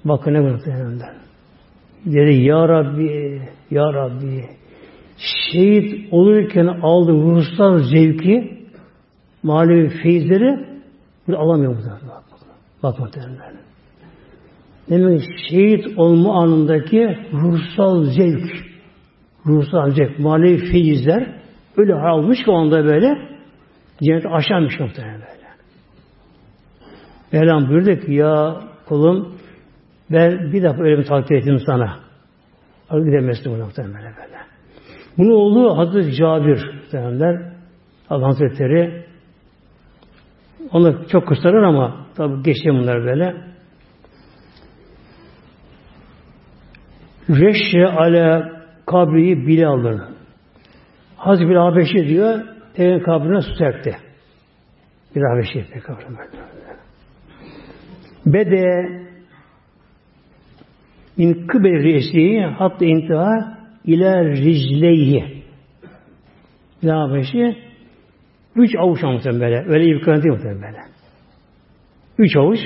Speaker 1: Bakın ne muhtemelenler. Dedi Ya Rabbi, Ya Rabbi şehit olurken aldığı ruhsal zevki manevi feyizleri bunu alamıyor muhtemelen. Bak, bak muhtemelen. Demek şehit olma anındaki ruhsal zevk, ruhsal zevk, manevi feyizler öyle almış ki onda böyle cennet aşarmış muhtemelen böyle. Mevlam buyurdu ki ya kulum ben bir defa öyle bir takdir ettim sana. Artık gidemezsin bu muhtemelen böyle. Bunu oğlu Hazreti Cabir derler. Allah Hazretleri onu çok kısalır ama tabi geçti bunlar böyle. Reşre ale kabriyi bile alır. Hazreti bir Habeşi diyor, evin kabrine su serpti. Bir Habeşi kabrine. Bede min kıbel reisi hatta intiha ila ricleyhi. Bir Habeşi üç avuç muhtemelen böyle. Öyle imkanı değil muhtemelen böyle. Üç avuç.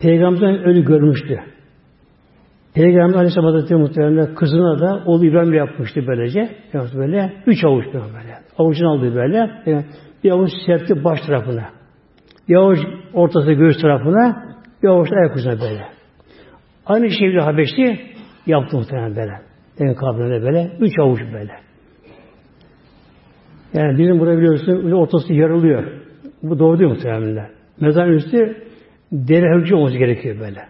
Speaker 1: Peygamberden ölü görmüştü. Peygamber Aleyhisselam Hazretleri muhtemelen kızına da oğlu İbrahim yapmıştı böylece. Böyle üç avuç böyle. Avucunu aldı böyle. Bir avuç serpti baş tarafına. Bir avuç ortası göğüs tarafına. Bir avuç ayak ucuna böyle. Aynı şeyi Habeşli yaptı muhtemelen böyle. Demin kabrinde böyle. Üç avuç böyle. Yani bizim burada biliyorsun ortası yarılıyor. Bu doğru değil muhtemelen. Mezar üstü deri hırcı olması gerekiyor böyle.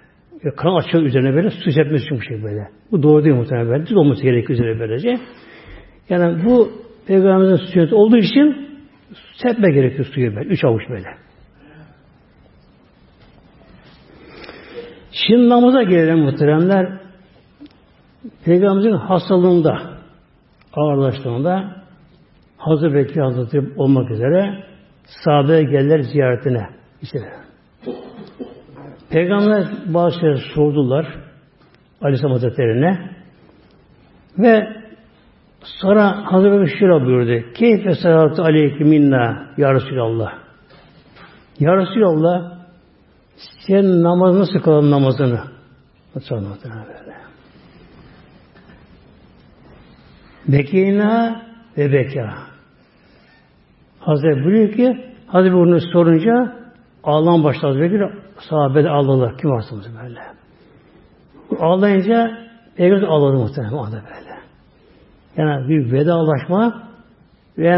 Speaker 1: Kan açıyor üzerine böyle su serpmesi için şey böyle. Bu doğru değil muhtemelen böyle. Düz olması gerekiyor üzerine böylece. Yani bu Peygamberimizin sünneti olduğu için serpme gerekiyor suyu böyle. Üç avuç böyle. Şimdi namaza gelelim muhteremler. Peygamberimizin hastalığında ağırlaştığında Hazır Bekir Hazretleri olmak üzere sahabe geldiler ziyaretine. İşte Peygamber bazı şeyler sordular Aleyhisselam Hazretleri'ne ve sonra Hazreti Bekir şöyle buyurdu. Keyfe salatu aleyhi minna ya Resulallah. Ya Resulallah sen namazını nasıl kılalım namazını? Sonra böyle. Bekina ve beka. Hazreti buyuruyor ki Hazreti bunu sorunca ağlam başladı. Bekir sahabede ağladılar. Kim varsa böyle. Ağlayınca Peygamber ağladı muhtemelen o böyle. Yani bir vedalaşma ve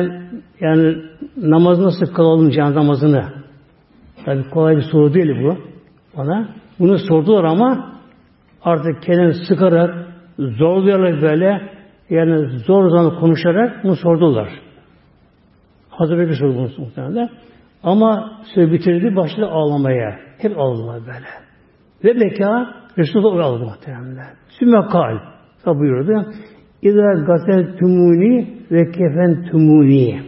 Speaker 1: yani namazı nasıl kılalım can namazını tabi kolay bir soru değil bu bana. Bunu sordular ama artık kendini sıkarak zorlayarak böyle yani zor zaman konuşarak bunu sordular. Hazreti Bekir sordu bunu muhtemelen. Ama söz bitirdi başladı ağlamaya. Hep ağladılar böyle. Ve beka Resulullah ağladı muhtemelen. Sümme kal. Buyurdu. İzâ gazel tümuni ve kefen tümuni.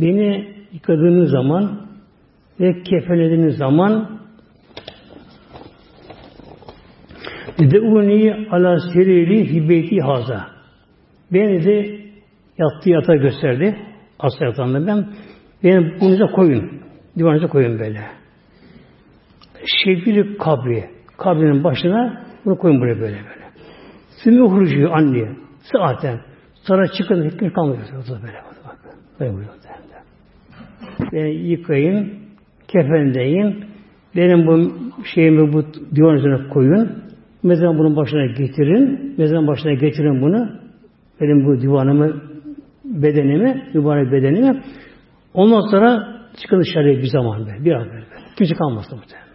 Speaker 1: Beni yıkadığınız zaman ve kefenlediğiniz zaman Deuni ala serili hibeti haza. Beni de yattığı yatağa gösterdi. Asla yatağında ben. Benim bunuza koyun. Divanınıza koyun böyle. Şekili kabri. Kabrinin başına bunu koyun buraya böyle böyle. Sümme hurucu anneye. Zaten. Sonra çıkın hikmet kalmıyor. Böyle böyle. Böyle buyuruyor. Beni yıkayın, kefenleyin, benim bu şeyimi bu divan üzerine koyun, mezarın bunun başına getirin, mezarın başına getirin bunu, benim bu divanımı, bedenimi, divanı bedenimi, ondan sonra çıkın dışarıya bir zaman böyle, bir an böyle. Kimse kalmasın muhtemelen.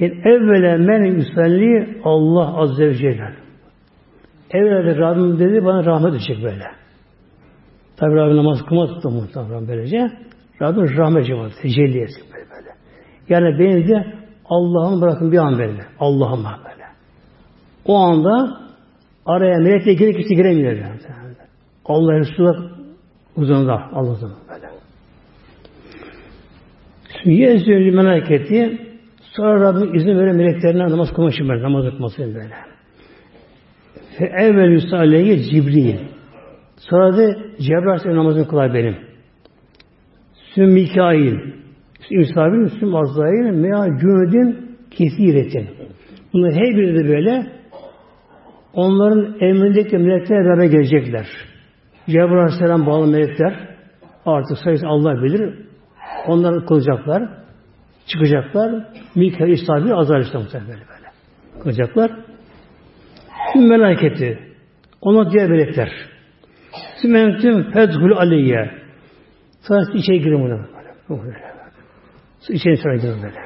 Speaker 1: Yani evvela men yüselli Allah Azze ve Celle. Evvela Rabbim dedi bana rahmet edecek böyle. Tabi Rabbim namaz kılmaz tuttu muhtemelen böylece. Rabbim rahmet cevabı, tecelli etsin böyle böyle. Yani beni de Allah'ım bırakın bir an böyle. Allah'ım böyle. O anda araya melekle girip kimse giremiyor. Yani. Allah Resulü uzunlar. Allah uzunlar böyle. Şimdi Yezdöylü meleketi sonra Rabbim izin verir meleklerine namaz kılmak böyle. Namaz kılması böyle. Fe evvel Yusuf Cibril. Sonra da Cebrail namazını kılar benim. Süm Mikail, İsrail, Süm Azrail, Mea Cünedin Kesiretin. Bunlar her biri de böyle onların emrindeki melekler beraber gelecekler. Cebrail Aleyhisselam bağlı melekler artık sayısı Allah bilir. Onları kılacaklar. Çıkacaklar. Mikail, İsrail, Azrail Aleyhisselam böyle böyle. Kılacaklar. Tüm meleketi ona diğer melekler. Sümentüm fedhul aleyye. Sonra içeri girin buna. İçeri sonra girin böyle.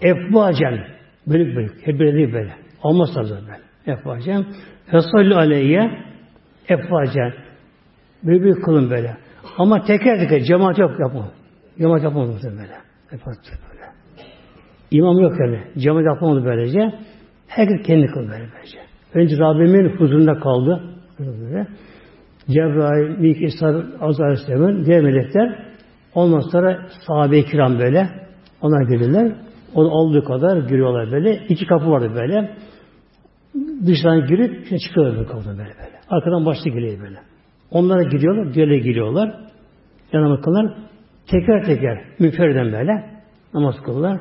Speaker 1: Efvacen. Bölük bölük. Hep böyle değil böyle. Olmaz tarzı böyle. Efvacen. Fesalli aleyye. Efvacen. Böyle bir kılın böyle. Ama teker teker cemaat yok yapma. Cemaat yapmadı böyle. Efvacen böyle. İmam yok yani. Cemaat yapmadı böylece. Herkes kendi kıl böyle böylece. Önce Rabbimin huzurunda kaldı. Böyle. Cebrail, Mik, İsa, Azrail Aleyhisselam'ın diğer melekler ondan sonra sahabe-i kiram böyle onlar gelirler. Onu olduğu kadar giriyorlar böyle. İki kapı vardı böyle. Dıştan girip işte çıkıyorlar böyle kapıdan böyle böyle. Arkadan başta geliyor böyle. Onlara giriyorlar, diğerleri giriyorlar. Yanıma kılar. Teker teker müferden böyle namaz kılırlar.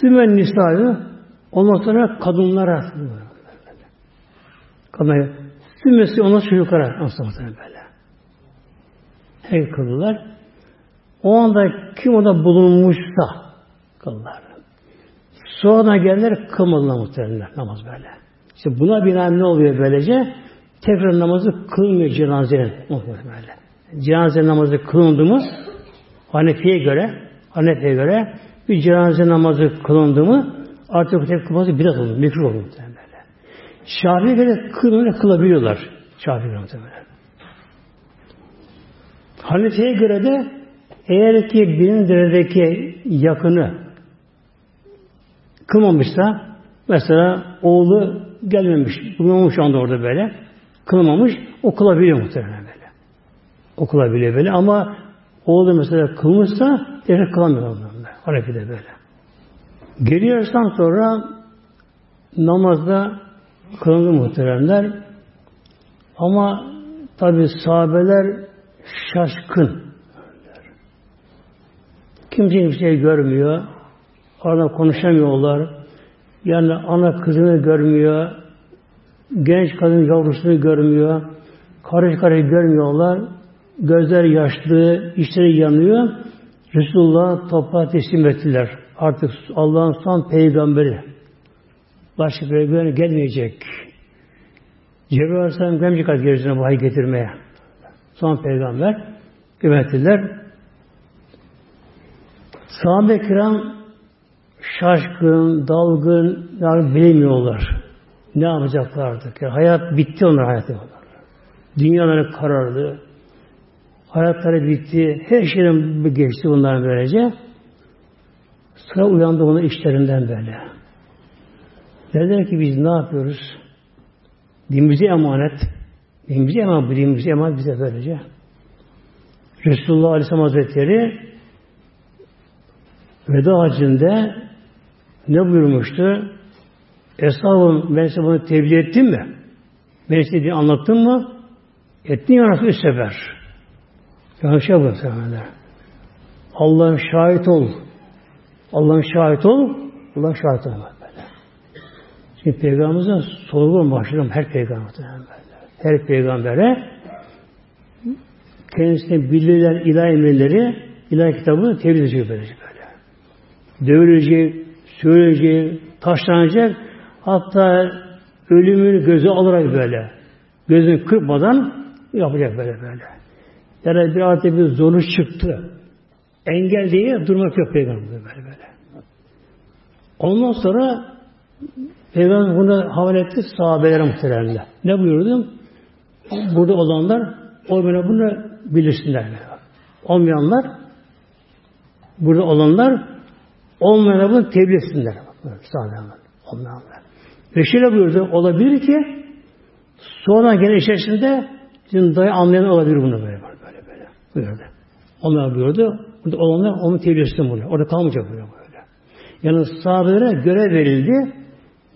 Speaker 1: Sümen nisa'yı ondan sonra kadınlara kadınlara Sümmesi ona çocuklara aslında böyle. Her kıldılar. O anda kim orada bulunmuşsa kıldılar. Sonra geldiler kılmadılar muhtemelen namaz böyle. İşte buna binaen ne oluyor böylece? Tekrar namazı kılmıyor cenazenin böyle. Cenaze namazı kılındı mı Hanefi'ye göre Hanefi'ye göre bir cenaze namazı kılındı mı artık tek kılması biraz olur, mikro olur muhtemelen. Şafi'ye göre kılını kılabiliyorlar. Şafi'ye göre. Hanefi'ye göre de eğer ki birin derecedeki yakını kılmamışsa mesela oğlu gelmemiş, bulunmamış anda orada böyle kılmamış, o kılabiliyor muhtemelen böyle. O kılabiliyor böyle ama oğlu mesela kılmışsa direkt kılamıyor Hanefi'de böyle. Geliyorsan sonra namazda kılındı muhteremler. Ama tabi sahabeler şaşkın. Kimse şey görmüyor. Arada konuşamıyorlar. Yani ana kızını görmüyor. Genç kadın yavrusunu görmüyor. Karış karış görmüyorlar. Gözler yaşlı, içleri yanıyor. Resulullah toprağa teslim ettiler. Artık Allah'ın son peygamberi. Başka peygamber gelmeyecek. Cebrail Aleyhisselam gelmeyecek artık yeryüzüne vahiy getirmeye. Son peygamber yönettiler. Sahabe kiram şaşkın, dalgın, yani bilemiyorlar. Ne yapacaklar artık? Yani hayat bitti onlar hayatı. Dünyaları karardı. Hayatları bitti. Her şeyden geçti bunların böylece. Sıra uyandı onun işlerinden böyle. Dediler ki biz ne yapıyoruz? Dinimize emanet. Dinimize emanet, dinimize emanet bize böylece. Resulullah Aleyhisselam Hazretleri veda hacinde ne buyurmuştu? Eshabım ben size bunu tebliğ ettim mi? Ben size anlattım mı? Ettin ya nasıl sefer. Yanlış yapıyor Allah'ın şahit ol. Allah'ın şahit ol. Allah'ın şahit ol. Şimdi Peygamberimizden sorgu başlayalım her peygamber. Her peygambere kendisine bildirilen ilahi emirleri, ilahi kitabı tebliğ edecek böyle. Dövülecek, söyleyecek, taşlanacak, hatta ölümünü göze alarak böyle, gözünü kırpmadan yapacak böyle böyle. Yani bir artık bir zorluk çıktı. Engel diye durmak yok peygamber böyle böyle. Ondan sonra Peygamber bunu havale etti sahabelere muhteremle. Ne buyurdu? Burada olanlar o böyle bunu bilirsinler. Olmayanlar burada olanlar olmayanlar bunu tebliğ etsinler. Sahabeler. Olmayanlar. Ve şöyle buyurdu. Olabilir ki sonra gene içerisinde Şimdi dayı anlayan olabilir bunu böyle böyle böyle. Buyurdu. Onlar buyurdu. Burada olanlar onu tebliğ etsin bunu. Orada kalmayacak böyle böyle. Yani sahabelere görev verildi.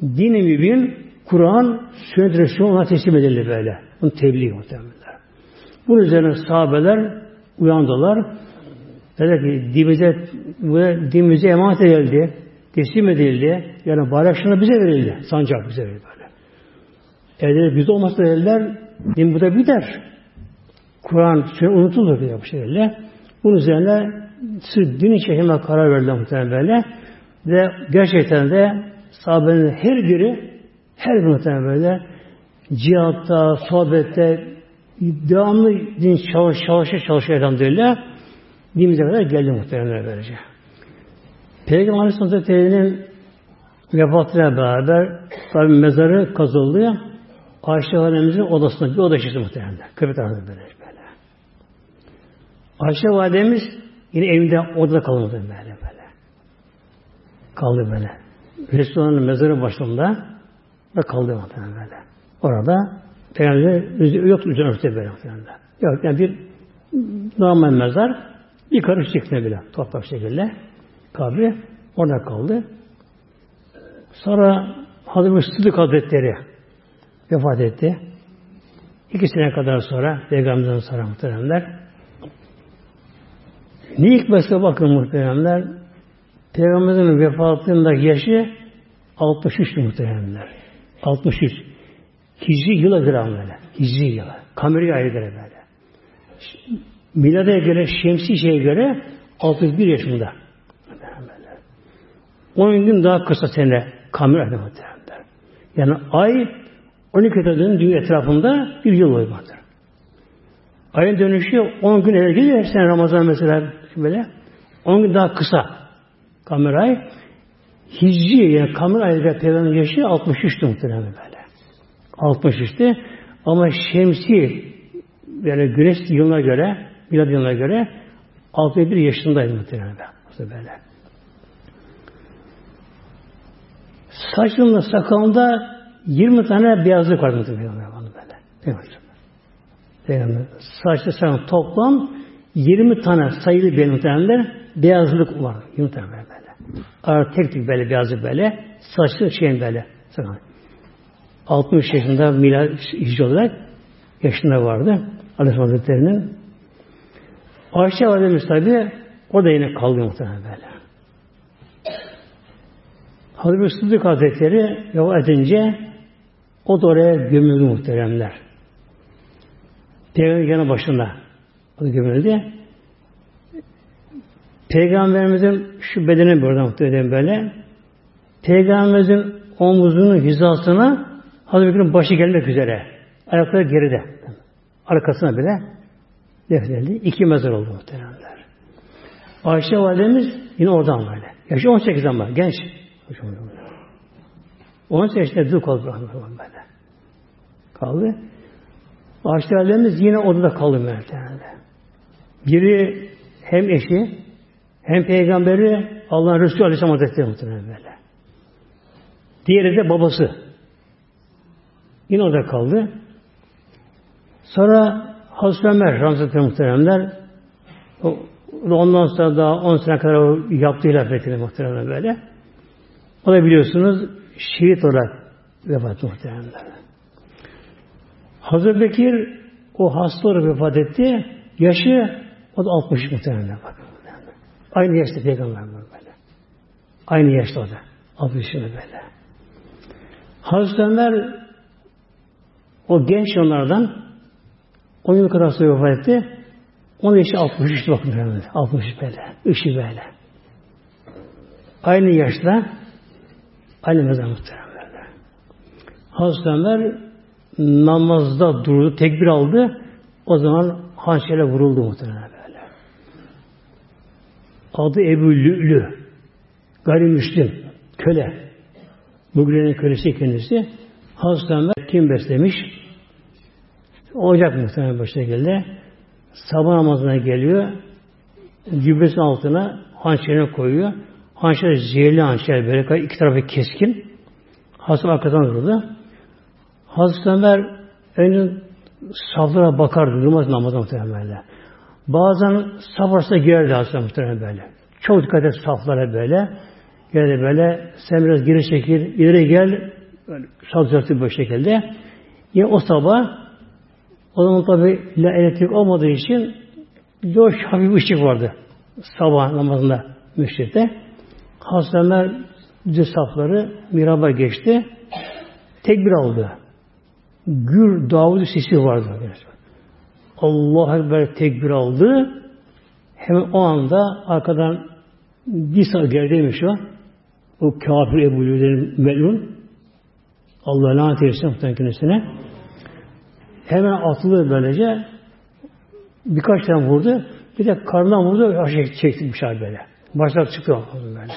Speaker 1: Din-i mübin, Kur'an, sünnet Resulü ona teslim edildi böyle. Bunu tebliğ muhtemelen. Bunun üzerine sahabeler uyandılar. Dedi ki dinimize, dinimize emanet edildi. Teslim edildi. Yani bayrak bize verildi. Sancak bize verildi böyle. Evde biz olmasa dediler, din bu da biter. Kur'an sünnet unutulur diye bu şekilde. Bunun üzerine sırf din için karar verdiler muhtemelen böyle. Ve gerçekten de sahabenin her biri her bir muhtemelen böyle cihatta, sohbette devamlı din çalış, çalışa çalışa elhamdülillah dinimize kadar geldi muhtemelen böylece. Peygamber Aleyhisselam Hazretleri'nin vefatıyla beraber tabi mezarı kazıldı. Ayşe Validemizin odasında bir oda çıktı muhtemelen. Kıbrıs tarafında böyle, böyle. Ayşe Validemiz yine evinde odada kalmadı böyle böyle. Kaldı böyle. Resulullah'ın mezarı başında ve kaldı muhtemelen böyle. Orada Peygamber yok üzerine örtü böyle muhtemelen. Yok yani bir normal mezar bir karış şeklinde bile toprak şekilde kabri orada kaldı. Sonra Hazreti Sıddık Hazretleri vefat etti. İki sene kadar sonra Peygamber'den sonra muhteremler. Ne hikmetse bakın muhteremler. Peygamberimizin vefatında yaşı 63 muhteremler. 63. Hicri yıla göre böyle. Hicri yıla. Kameri ayı göre böyle. Milada göre, şemsi şeye göre 61 yaşında. 10 gün daha kısa sene kamera ayı muhteremler. Yani ay 12 dönüm dünya etrafında bir yıl boyu vardır. Ayın dönüşü 10 gün evvel geliyor. Sen Ramazan mesela böyle. 10 gün daha kısa kamera ay. Hicri yani kamera ayında peygamberin yaşı 63'tü muhtemelen böyle. 63'tü. Ama şemsi yani güneş yılına göre, milad yılına göre 61 yaşındaydı muhtemelen böyle. Saçında sakalında 20 tane beyazlık vardı Peygamber böyle. Peygamber. Peygamber. Saçta sen toplam 20 tane sayılı bir muhtemelenler beyazlık var. 20 tane. Ara tek tek böyle beyazlık böyle. Saçlı şeyin böyle. 60 yaşında milad hicri olarak yaşında vardı. Aleyhisselam Hazretleri'nin. Ayşe Validemiz tabi o da yine kaldı muhtemelen böyle. Hazreti Sıddık Hazretleri yol edince o da oraya gömüldü muhteremler. Peygamber yanı başında o gömüldü. Peygamberimizin şu bedeni burada muhtemelen böyle. Peygamberimizin omuzunun hizasına Hazreti Bekir'in başı gelmek üzere. Ayakları geride. Arkasına bile defnedildi. İki mezar oldu muhteremler. Ayşe validemiz yine oradan böyle. Yaşı 18 ama genç. 18 yaşında dul kaldı böyle. Kaldı. Ayşe validemiz yine odada kaldı muhtemelen. Biri hem eşi hem peygamberi Allah'ın Resulü Aleyhisselam Hazretleri muhtemelen böyle. Diğeri de babası. Yine orada kaldı. Sonra Hazreti Ömer Hazretleri muhteremler ondan sonra daha 10 sene kadar yaptığı hilafetini muhteremler böyle. O da biliyorsunuz şehit olarak vefat muhteremler. Hazreti Bekir o hasta olarak vefat etti. Yaşı O da 60 muhtemelen bakın. Aynı yaşta peygamber var böyle. Aynı yaşta o da. 60 yaşında böyle. Hazreti Ömer o genç onlardan 10 yıl kadar sonra vefat etti. Onun yaşı 63 bakın. 63 böyle. Işi böyle. Aynı yaşta aynı mezar muhtemelen böyle. Hazreti Ömer namazda durdu, tekbir aldı. O zaman hançerle vuruldu muhtemelen böyle. Adı Ebu Lü'lü. Gayrimüslim. Köle. Bugünün kölesi kendisi. Hazreti kim beslemiş? Ocak muhtemelen bu şekilde. Sabah namazına geliyor. Cübbesinin altına hançerini koyuyor. Hançer zehirli hançer böyle iki tarafı keskin. Hazreti arkadan durdu. Hazreti Ömer önce saflara bakardı. Durmaz namazda muhtemelen Bazen arasına girerdi Hazreti muhtemelen böyle. Çok dikkat et saflara böyle. Geldi böyle sen biraz geri çekil, ileri gel. Salacaktı bu şekilde. Ya o sabah o zaman tabi elektrik olmadığı için loş hafif ışık vardı. Sabah namazında müşrikte. Hastaneler düz safları miraba geçti. Tekbir aldı. Gür Davud sesi vardı. Allah Ekber tekbir aldı. Hemen o anda arkadan bir saat gerideymiş o. O kafir Ebu Lüder'in melun. Allah lanet eylesin muhtemelen kendisine. Hemen atıldı böylece. Birkaç tane vurdu. Bir de karnından vurdu. Aşağı çekti dışarı böyle. Başlar çıktı böyle.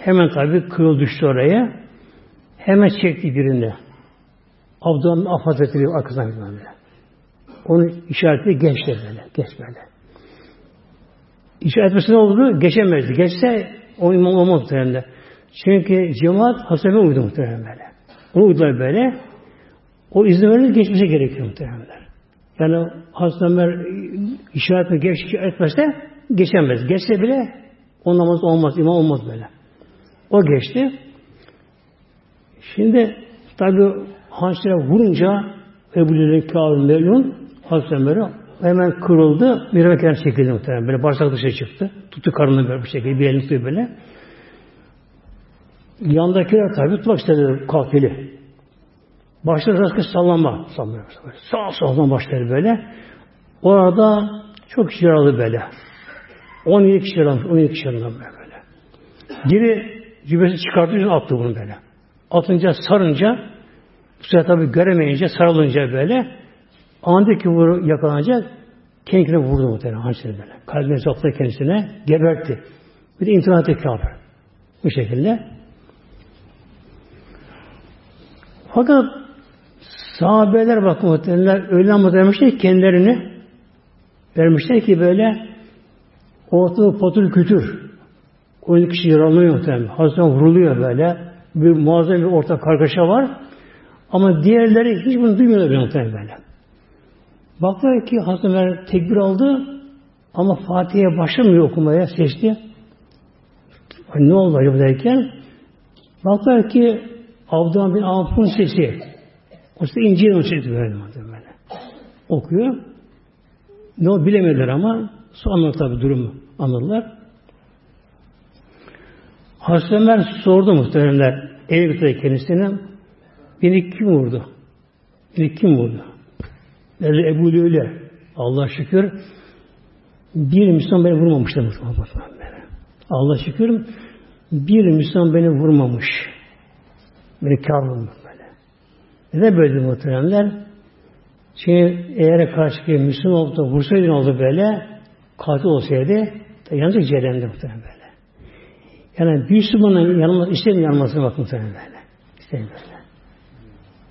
Speaker 1: Hemen tabi kırıl düştü oraya. Hemen çekti birini. Abdülhamid Affat Hazretleri arkasından böyle. Onun işareti geçti böyle. Geç böyle. İşaret etmesi ne oldu? Geçemezdi. Geçse o imam olmaz muhtemelen. Çünkü cemaat hasebe uydu muhtemelen böyle. Onu uydular böyle. O izni verir geçmesi gerekiyor muhtemelen. Yani Hazreti Ömer işaretini geç etmezse geçemez. Geçse bile o namaz olmaz, imam olmaz böyle. O geçti. Şimdi tabi hançere vurunca Ebu Lülün Kâb-ı Hazreti Ömer'e hemen kırıldı. Bir mekan çekildi muhtemelen. Böyle bağırsak dışarı çıktı. Tuttu karnını böyle bir şekilde. Bir elini tutuyor böyle. Yandakiler tabi tutmak istedi kafili. Başları rastgele sallama. Sallama. Sağ soldan başları böyle. Orada çok kişi yaralı böyle. 17 kişi yaralı. 17 kişi yaralı böyle. Biri cübbesi çıkartınca attı bunu böyle. Atınca sarınca bu sefer tabi göremeyince sarılınca böyle andaki vuru yakalanacak kendine vurdu muhtemelen hançeri böyle. Kalbine soktu kendisine gebertti. Bir de imtihan etti kafir. Bu şekilde. Fakat sahabeler bakın muhtemelen öyle ama demişler kendilerini vermişler ki böyle ortada potul kütür. 12 kişi yaralanıyor muhtemelen. Hazreti vuruluyor böyle. Bir muazzam bir orta kargaşa var. Ama diğerleri hiç bunu duymuyorlar muhtemelen böyle. Baklar ki Hazreti Ömer tekbir aldı ama Fatiha'ya başlamıyor okumaya seçti. Ne oldu acaba derken baklar ki Abdullah bin Avf'ın sesi o sesi İncil'in sesi böyle, böyle. okuyor. Ne o bilemediler ama sonra tabi durumu anladılar. Hazreti Ömer sordu muhtemelenler götürdü kendisine. Beni kim vurdu? Beni kim vurdu? Dedi Ebu Lüle. Allah şükür bir Müslüman beni vurmamıştı. Allah şükür bir Müslüman beni vurmamış. Beni kâr vurmuş böyle. Neden böyle muhteremler? Çünkü eğer karşı bir Müslüman olup da vursaydı oldu böyle katil olsaydı yalnız cehennemde muhterem böyle. Yani bir Müslümanın yanılması, istemiyor yanılmasına bak muhtemelen böyle. İstemiyor.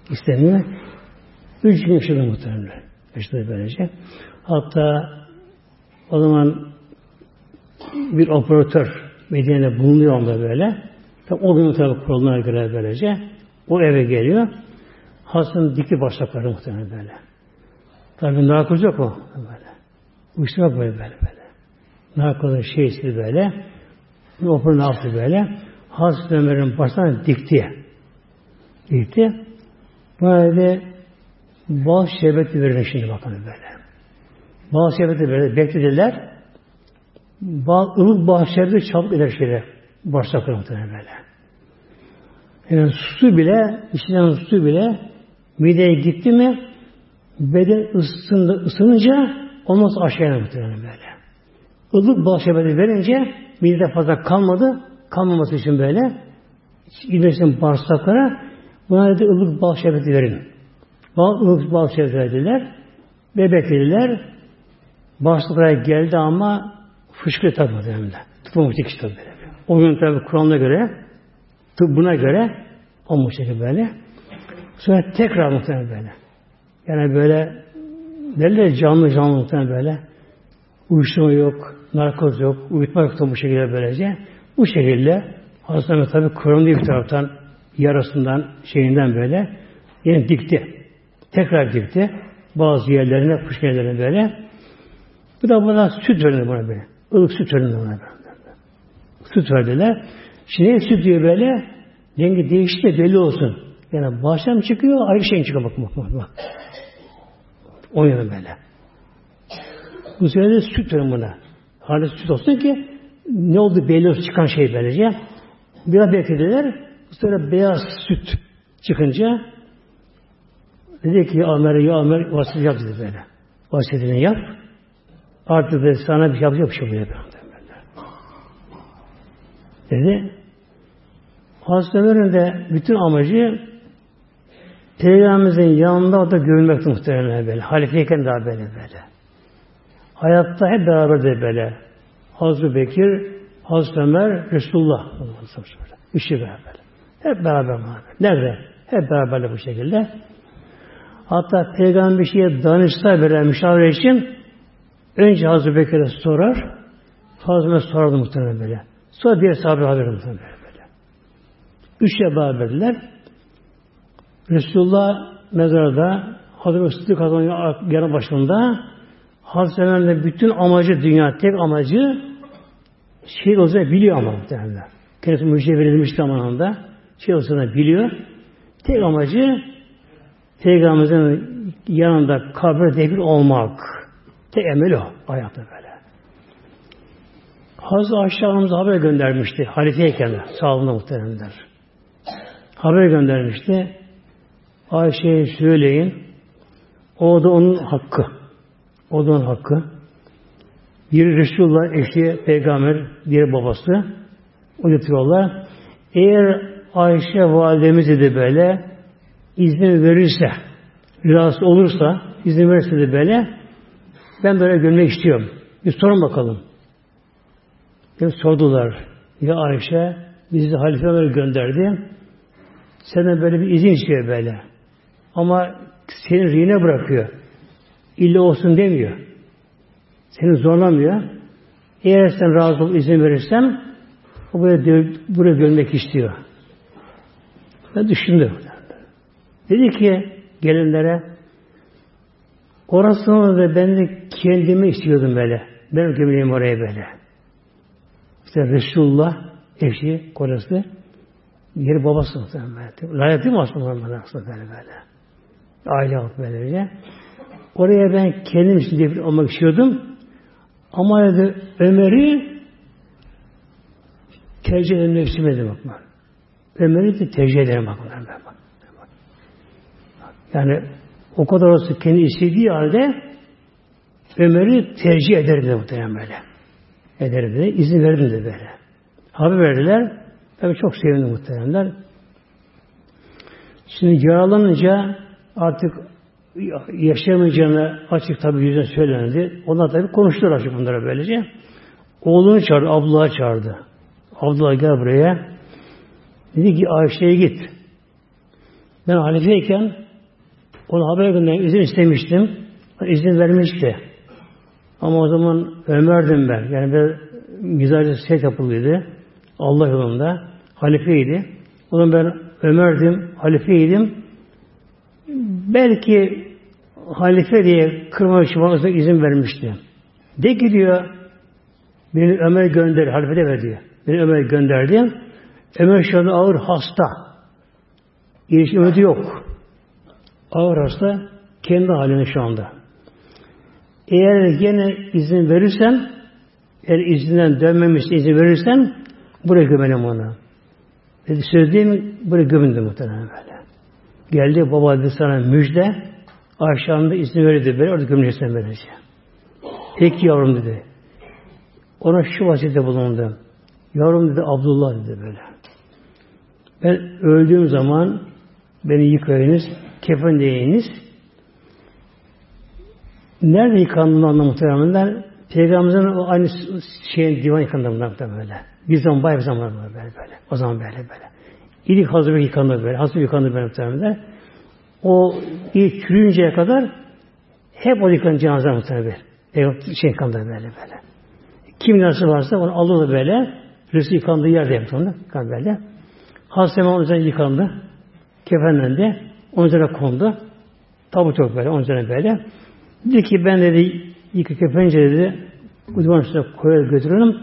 Speaker 1: İstemiyor. Üç gün yaşadı muhtemelen. Yaşadı böylece. Hatta o zaman bir operatör Medine'de bulunuyor onda böyle. Tabi o gün tabi kuralına göre böylece. O eve geliyor. Hastanın dikli başlıkları muhtemelen böyle. Tabi narkoz yok o. Böyle. Uyuşturma böyle böyle böyle. Narkozun şeysi böyle. Operatör ne yaptı böyle? Hazreti Ömer'in başına dikti. Dikti. Böyle bal şerbeti verir şimdi bakın böyle. Bal şerbeti böyle beklediler. Bazı ılık bahçelerde çabuk eder şeyler. Bağırsakları muhtemelen böyle. Yani su bile, içinden su bile mideye gitti mi beden ısındı, ısınınca olmaz aşağıya muhtemelen böyle. Ilık bal şerbeti verince midede fazla kalmadı. Kalmaması için böyle ilmesin bağırsaklara buna dedi ılık bal şerbeti verin. Bal, ılık bal şerbeti verdiler. Bebek dediler. Bağırsaklara geldi ama fışkı tabi muhtemelen. Tıkmamıştı işte böyle. O gün tabi Kur'an'a göre tıbbına göre olmuş şekilde böyle. Sonra tekrar muhtemelen böyle. Yani böyle derler canlı canlı muhtemelen böyle. Uyuşturma yok, narkoz yok, uyutma yok bu şekilde böylece. Bu şekilde Hazreti tabi Kur'an bir taraftan yarasından, şeyinden böyle yine dikti. Tekrar dikti. Bazı yerlerine, kuş yerlerine böyle. Bu da buna süt verdi buna böyle. Ilık süt verdi buna böyle. Süt verdiler. Şimdi süt diyor böyle rengi değişti de belli olsun. Yani baştan çıkıyor, ayrı şeyin çıkıyor bak bak bak. bak. O yana böyle. Bu sefer süt verin buna. Halis süt olsun ki ne oldu belli olsun çıkan şey böylece. Biraz beklediler. Bu sefer beyaz süt çıkınca dedi ki ya Ömer, ya Ömer vasiyet yap dedi böyle. Vasiyetini yap. Artık dedi sana bir şey yapacak bir şey böyle. Dedi. Hazreti Ömer'in de bütün amacı Peygamberimizin yanında da görülmekti muhtemelen böyle. Halifeyken daha böyle böyle. Hayatta hep beraber de böyle. Hazreti Bekir, Hazreti Ömer, Resulullah. Üçü beraber. Hep beraber. Nerede? Hep beraber bu şekilde. Hatta Peygamber bir şeye danışsa böyle müşavire için önce Hazreti Bekir'e sorar. Ömer sorardı muhtemelen böyle. Sonra diğer sahabe haber muhtemelen böyle. Üçle beraberdiler. Resulullah mezarda Hazreti Sıddık Hazretleri'nin yanı başında Hazreti Ömer'in bütün amacı dünya, tek amacı şehit olacağını biliyor ama muhtemelen. Kendisi müjde verilmiş zamanında şey olacağını biliyor. Tek amacı Peygamberimizin yanında kabir devir olmak. Tek emeli o. Hayatta böyle. Hazreti Ayşe haber göndermişti. Halifeyken de sağlığında muhteremler. Haber göndermişti. Ayşe'ye söyleyin. O da onun hakkı. O da onun hakkı. Biri Resulullah, eşi, peygamber, diğeri babası. O getiriyorlar. Eğer Ayşe validemiz de böyle izin verirse, rahatsız olursa, izin verirse de böyle ben böyle görmek istiyorum. Bir sorun bakalım. Bir sordular. Ya Ayşe bizi halife Ömer gönderdi. Senden böyle bir izin istiyor böyle. Ama seni rine bırakıyor. İlle olsun demiyor. Seni zorlamıyor. Eğer sen razı ol, izin verirsen o buraya, buraya görmek istiyor. Ben düşündüm. Dedi ki gelinlere orasını da ben de kendimi istiyordum böyle. Ben gömüleyim oraya böyle. İşte Resulullah eşi, kocası yeri babası muhtemelen. Layık değil mi aslında aslında böyle böyle. Aile halk böylece. Oraya ben kendim devir olmak istiyordum. Ama dedi Ömer'i tercih etmek istemedim bakma. Ömer'i de tercih ederim bakma. Bak. Yani o kadar olsa kendi istediği halde Ömer'i tercih ederdi muhtemelen böyle. Ederdi. İzin verdim de böyle. Haber verdiler. Tabii çok sevindim muhtemelenler. Şimdi yaralanınca artık yaşayamayacağını açık tabi yüzüne söylendi. Onlar tabi konuştular açık bunlara böylece. Oğlunu çağırdı, Abdullah'ı çağırdı. Abdullah gel buraya. Dedi ki Ayşe'ye git. Ben halifeyken ona haber göndermek izin istemiştim. İzin vermişti. Ama o zaman Ömer'dim ben. Yani ben güzelce set yapılıydı. Allah yolunda. Halifeydi. O zaman ben Ömer'dim, halifeydim. Belki halife diye kırmak için bana izin vermişti. De ki diyor, beni Ömer gönder, halife de ver diyor. Beni Ömer gönderdi. Ömer şu anda ağır hasta. İlişki ümidi yok. Ağır hasta, kendi halinde şu anda. Eğer gene izin verirsen eğer izinden dönmemişse izin verirsen buraya gömelim onu. Dedi söz mi? Buraya gömündü muhtemelen böyle. Geldi baba dedi sana müjde. Aşağında izin verirdi. Böyle orada gömeceksin böylece. Peki yavrum dedi. Ona şu vasiyette bulundu. Yavrum dedi Abdullah dedi böyle. Ben öldüğüm zaman beni yıkayınız, kefen deyiniz. Nerede yıkandığını anlamı muhtemelen Peygamberimizin o aynı şeyin divan yıkandığından da böyle. Bir zaman bayağı bir zaman böyle böyle. O zaman böyle böyle. İlk hazır yıkandı böyle. Hazır yıkandı böyle muhtemelen. O ilk çürüyünceye kadar hep o yıkandı cenaze muhtemelen. Şey yıkandı böyle böyle. Kim nasıl varsa onu alırdı böyle. Birisi yıkandığı yerde yaptı onu. Yıkandı böyle. Hazreti onun üzerine yıkandı. Kefenlendi. Onun üzerine kondu. Tabut yok böyle. Onun üzerine böyle. Dedi ki ben dedi yıkı kefence dedi duvarın üstüne koyar götürürüm.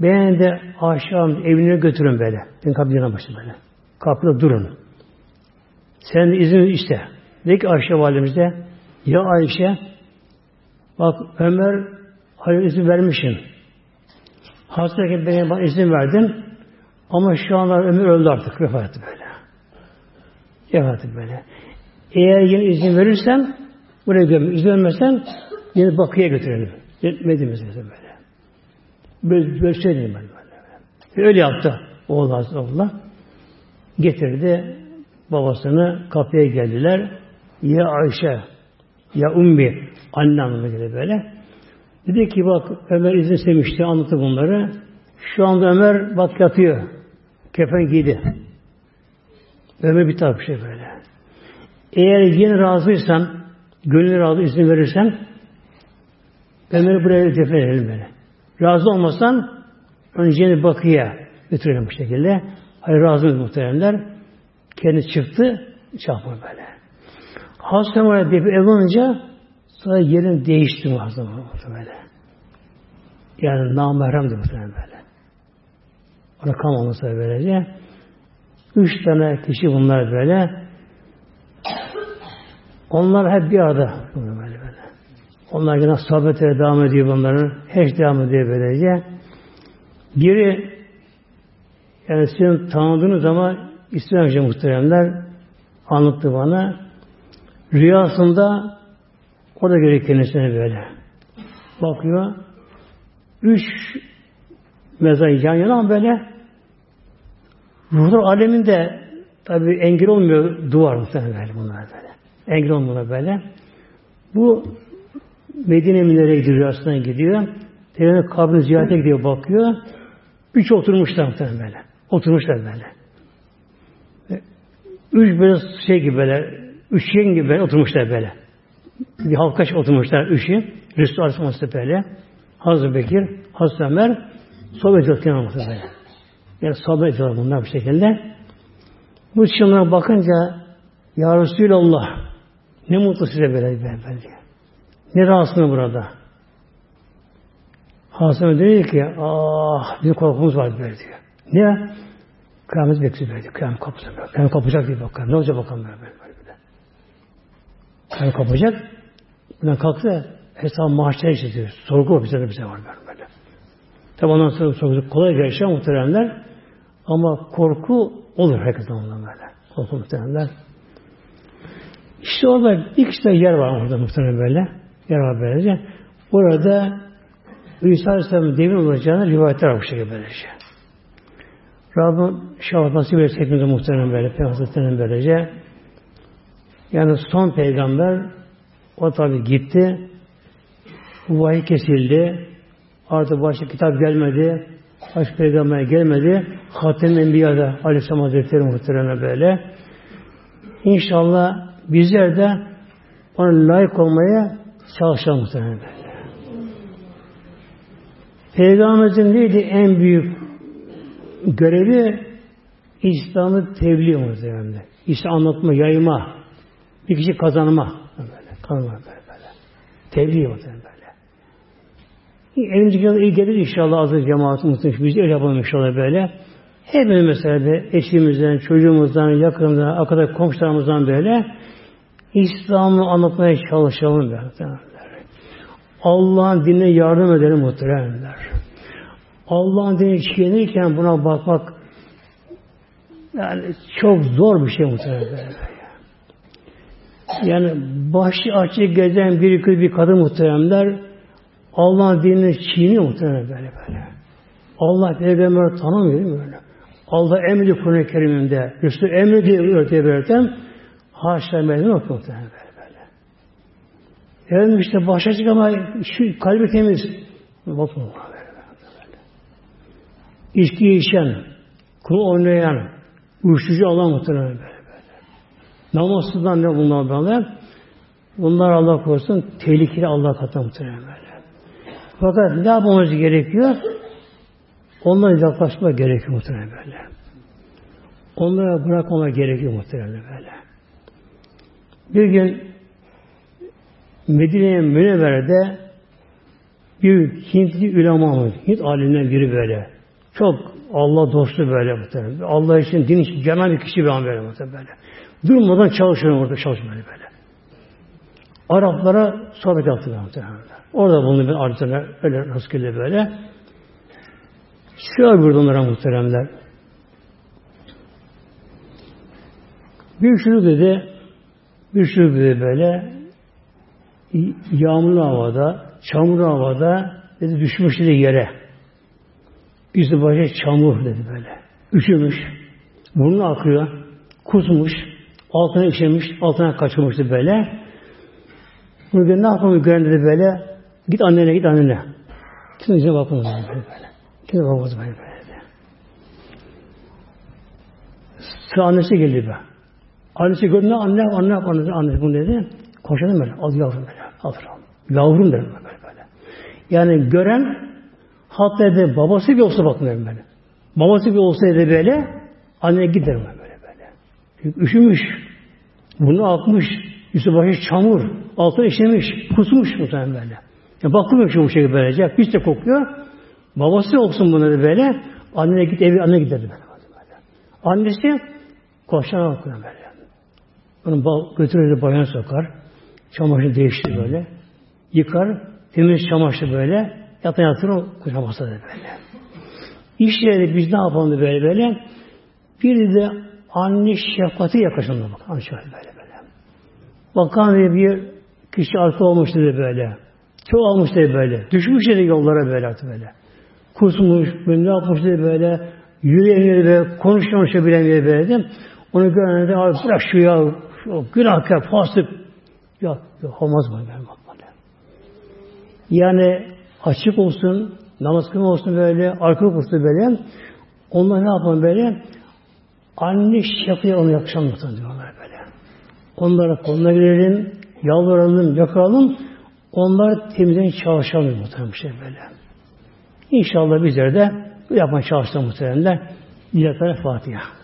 Speaker 1: Ben de aşağı evine götürün böyle. Ben kapıdan başladım böyle. Kapıda durun. Sen de izin iste. Dedi ki Ayşe validemize ya Ayşe bak Ömer hayır izin vermişim. Hastayken benim bana izin verdin. Ama şu anda Ömer öldü artık. Vefat etti böyle. Etti böyle. Eğer yine izin verirsen buraya gömür. İzin vermezsen yine bakıya götürelim. Medine'mize böyle. Böyle, böyle söyledim ben böyle. Öyle yaptı oğul Hazretullah. Getirdi babasını kapıya geldiler. Ya Ayşe, ya Ummi, anne anlamına böyle. Dedi ki bak Ömer izin istemişti, anlattı bunları. Şu anda Ömer bak yatıyor. Kefen giydi. Ömer bir taraf şey böyle. Eğer yine razıysan, gönlü razı izin verirsen Ömer'i buraya defne edelim böyle. Razı olmasan önce bakıya götürelim bu şekilde. Hayır razı mıyız muhteremler? Kendi çıktı, çarpma böyle. Hazreti Ömer'e defi ev olunca sonra yerin değişti Hazreti Ömer böyle. Yani namahremdi muhtemelen böyle. Ona kalmaması böylece. Üç tane kişi bunlar böyle. Onlar hep bir arada. Böyle böyle. Onlar yine sohbetlere devam ediyor bunların. Hiç devam ediyor böylece. Biri yani sizin tanıdığınız ama İslamcı muhteremler anlattı bana. Rüyasında o da görüyor kendisine böyle. Bakıyor. Üç mezar yan yana böyle ruhlar aleminde tabi engel olmuyor duvar muhtemelen böyle bunlar böyle. Engel olmuyor böyle. Bu Medine Münir'e gidiyor, rüyasına gidiyor. Peygamber kabrini ziyarete gidiyor, bakıyor. Üç oturmuşlar muhtemelen böyle. Oturmuşlar böyle. Üç böyle şey gibi böyle, üçgen gibi böyle oturmuşlar böyle. Bir halkaç oturmuşlar üçü. Resul Aleyhisselam böyle. Hazreti Bekir, Hazreti Ömer, sohbet ediyorlar böyle. Yani sohbet ediyorlar bunlar bu şekilde. Bu çınlara bakınca Ya Resulallah ne mutlu size böyle böyle diyor. Ne rahatsızlığı burada? Hasan diyor ki ah bir korkumuz var böyle diyor. Ne? Kıyamet bekliyor böyle. Kıyamet kapısı böyle. Kıyamet kapacak diye bakalım. Ne olacak bakalım böyle böyle. böyle. Kıyamet kapacak. Bundan kalktı hesap mahşer işletiyor. Sorgu bize de bize var böyle. böyle. Tabi ondan sonra sorgu kolay geçer muhteremler. Ama korku olur herkesten ondan böyle. Korku muhteremler. İşte orada bir kişi yer var orada muhtemelen böyle yer var böylece. Burada İsa Aleyhisselam'ın devin olacağını rivayetler var bu şekilde böylece. Rabbim şahit nasip etse hepimize muhtemelen böyle, Peygamber'in böylece. Yani son peygamber o tabi gitti. Bu vahiy kesildi. Artık başka kitap gelmedi. Başka peygamber gelmedi. Hatem Enbiya'da Aleyhisselam Hazretleri muhtemelen böyle. İnşallah bizler de ona layık olmaya çalışan muhtemelen böyle. Peygamberimizin neydi en büyük görevi? İslam'ı tebliğ muhtemelen. İşte anlatma, yayma, bir kişi kazanma. Böyle, kazanma böyle, böyle. Tebliğ muhtemelen böyle. Elimizde iyi gelir inşallah azı cemaat muhtemelen. Biz de öyle yapalım inşallah böyle. Hepimiz mesela de eşimizden, çocuğumuzdan, yakınımızdan, arkadaş komşularımızdan böyle İslam'ı anlatmaya çalışalım. Allah'ın dinine yardım edelim muhteremler. Allah'ın dini çiğnirken buna bakmak yani çok zor bir şey muhtemelen. Yani başı açık gezen bir kız bir kadın muhteremler Allah'ın dinini çiğniyor muhtemelen böyle böyle. Allah peygamber tanımıyor değil mi böyle? Allah emri Kur'an-ı Kerim'inde, Resul emri diye örtüye verirken haşa mezun okuyor muhtemelen böyle böyle. Efendim işte başa açık ama şu kalbi temiz. Bakın. İçki içen, kul oynayan, uyuşturucu Allah muhtemelen böyle böyle. Namazsızdan ne bunlar böyle? Bunlar Allah korusun tehlikeli Allah katına muhtemelen. Fakat ne yapmamız gerekiyor? Onlara yaklaşmak gerekiyor muhtemelen böyle. Onlara bırakmama gerekiyor muhtemelen böyle. Bir gün Medine'ye Münevvere'de bir Hintli ulemamız, Hint alimden biri böyle. Çok Allah dostu böyle muhtemelen. Allah için, din için canan bir kişi bir an böyle muhtemelen böyle. Durmadan çalışıyor orada çalışmıyor böyle. Araplara sohbet yaptılar muhtemelen. Orada bulundu bir ardına öyle rastgele böyle. Şöyle buyurdu onlara muhteremler. Bir çocuk dedi, bir çocuk dedi böyle, yağmurlu havada, çamurlu havada dedi düşmüş dedi yere. Yüzü başı çamur dedi böyle. Üşümüş, burnu akıyor, kusmuş, altına işemiş, altına kaçırmıştı böyle. Bunu ne yapalım gören dedi böyle, git annene git annene. Kimse bakmadı böyle böyle. Kimse bakmadı böyle böyle. Sıra annesi geldi be. Annesi gördü ne anne anne annesi annesi bunu dedi. Koşalım böyle. Al yavrum böyle. Al Yavrum dedim böyle böyle. Yani gören hatta dedi babası bir olsa bakmıyor böyle. Babası bir olsaydı böyle anne gider böyle böyle. Çünkü üşümüş. Bunu akmış. Üstü başı çamur. Altına işlemiş. Kusmuş muhtemelen böyle. Yani bakmıyor şu bu şekilde böylece. Pis de kokuyor. Babası olsun bunu da böyle. Annene git evi anne giderdi böyle. böyle. Annesi koşarak bakıyor böyle. Onu götürür bayan sokar. Çamaşır değiştirir böyle. Yıkar. Temiz çamaşır böyle. Yatan yatır o kuşaması da böyle. İşleri biz ne yapalım böyle böyle. Bir de anne şefkati yaklaşımda bak. Anne şefkati böyle böyle. Bakan bir kişi arka olmuş dedi böyle. Çok almış dedi böyle. Düşmüş dedi yollara böyle artık böyle. Kusmuş, ne yapmış dedi böyle. Yürüyemiyor böyle, konuşmamış bilemiyor böyle. Dedim. Onu gören de abi bırak şu ya, şu günahkar, fasık. Ya, yok olmaz mı? Ben bakmadım. Yani açık olsun, namaz kılma olsun böyle, arka olsun böyle. Onlar ne yapalım böyle? Anne şefkatine onu yakışan diyorlar böyle. Onlara koluna girelim, yalvaralım, yakalım. Onlar temizden çalışalım muhtemelen bir şey böyle. İnşallah bizler de yapmaya çalışalım muhtemelen. Dileklere Fatiha.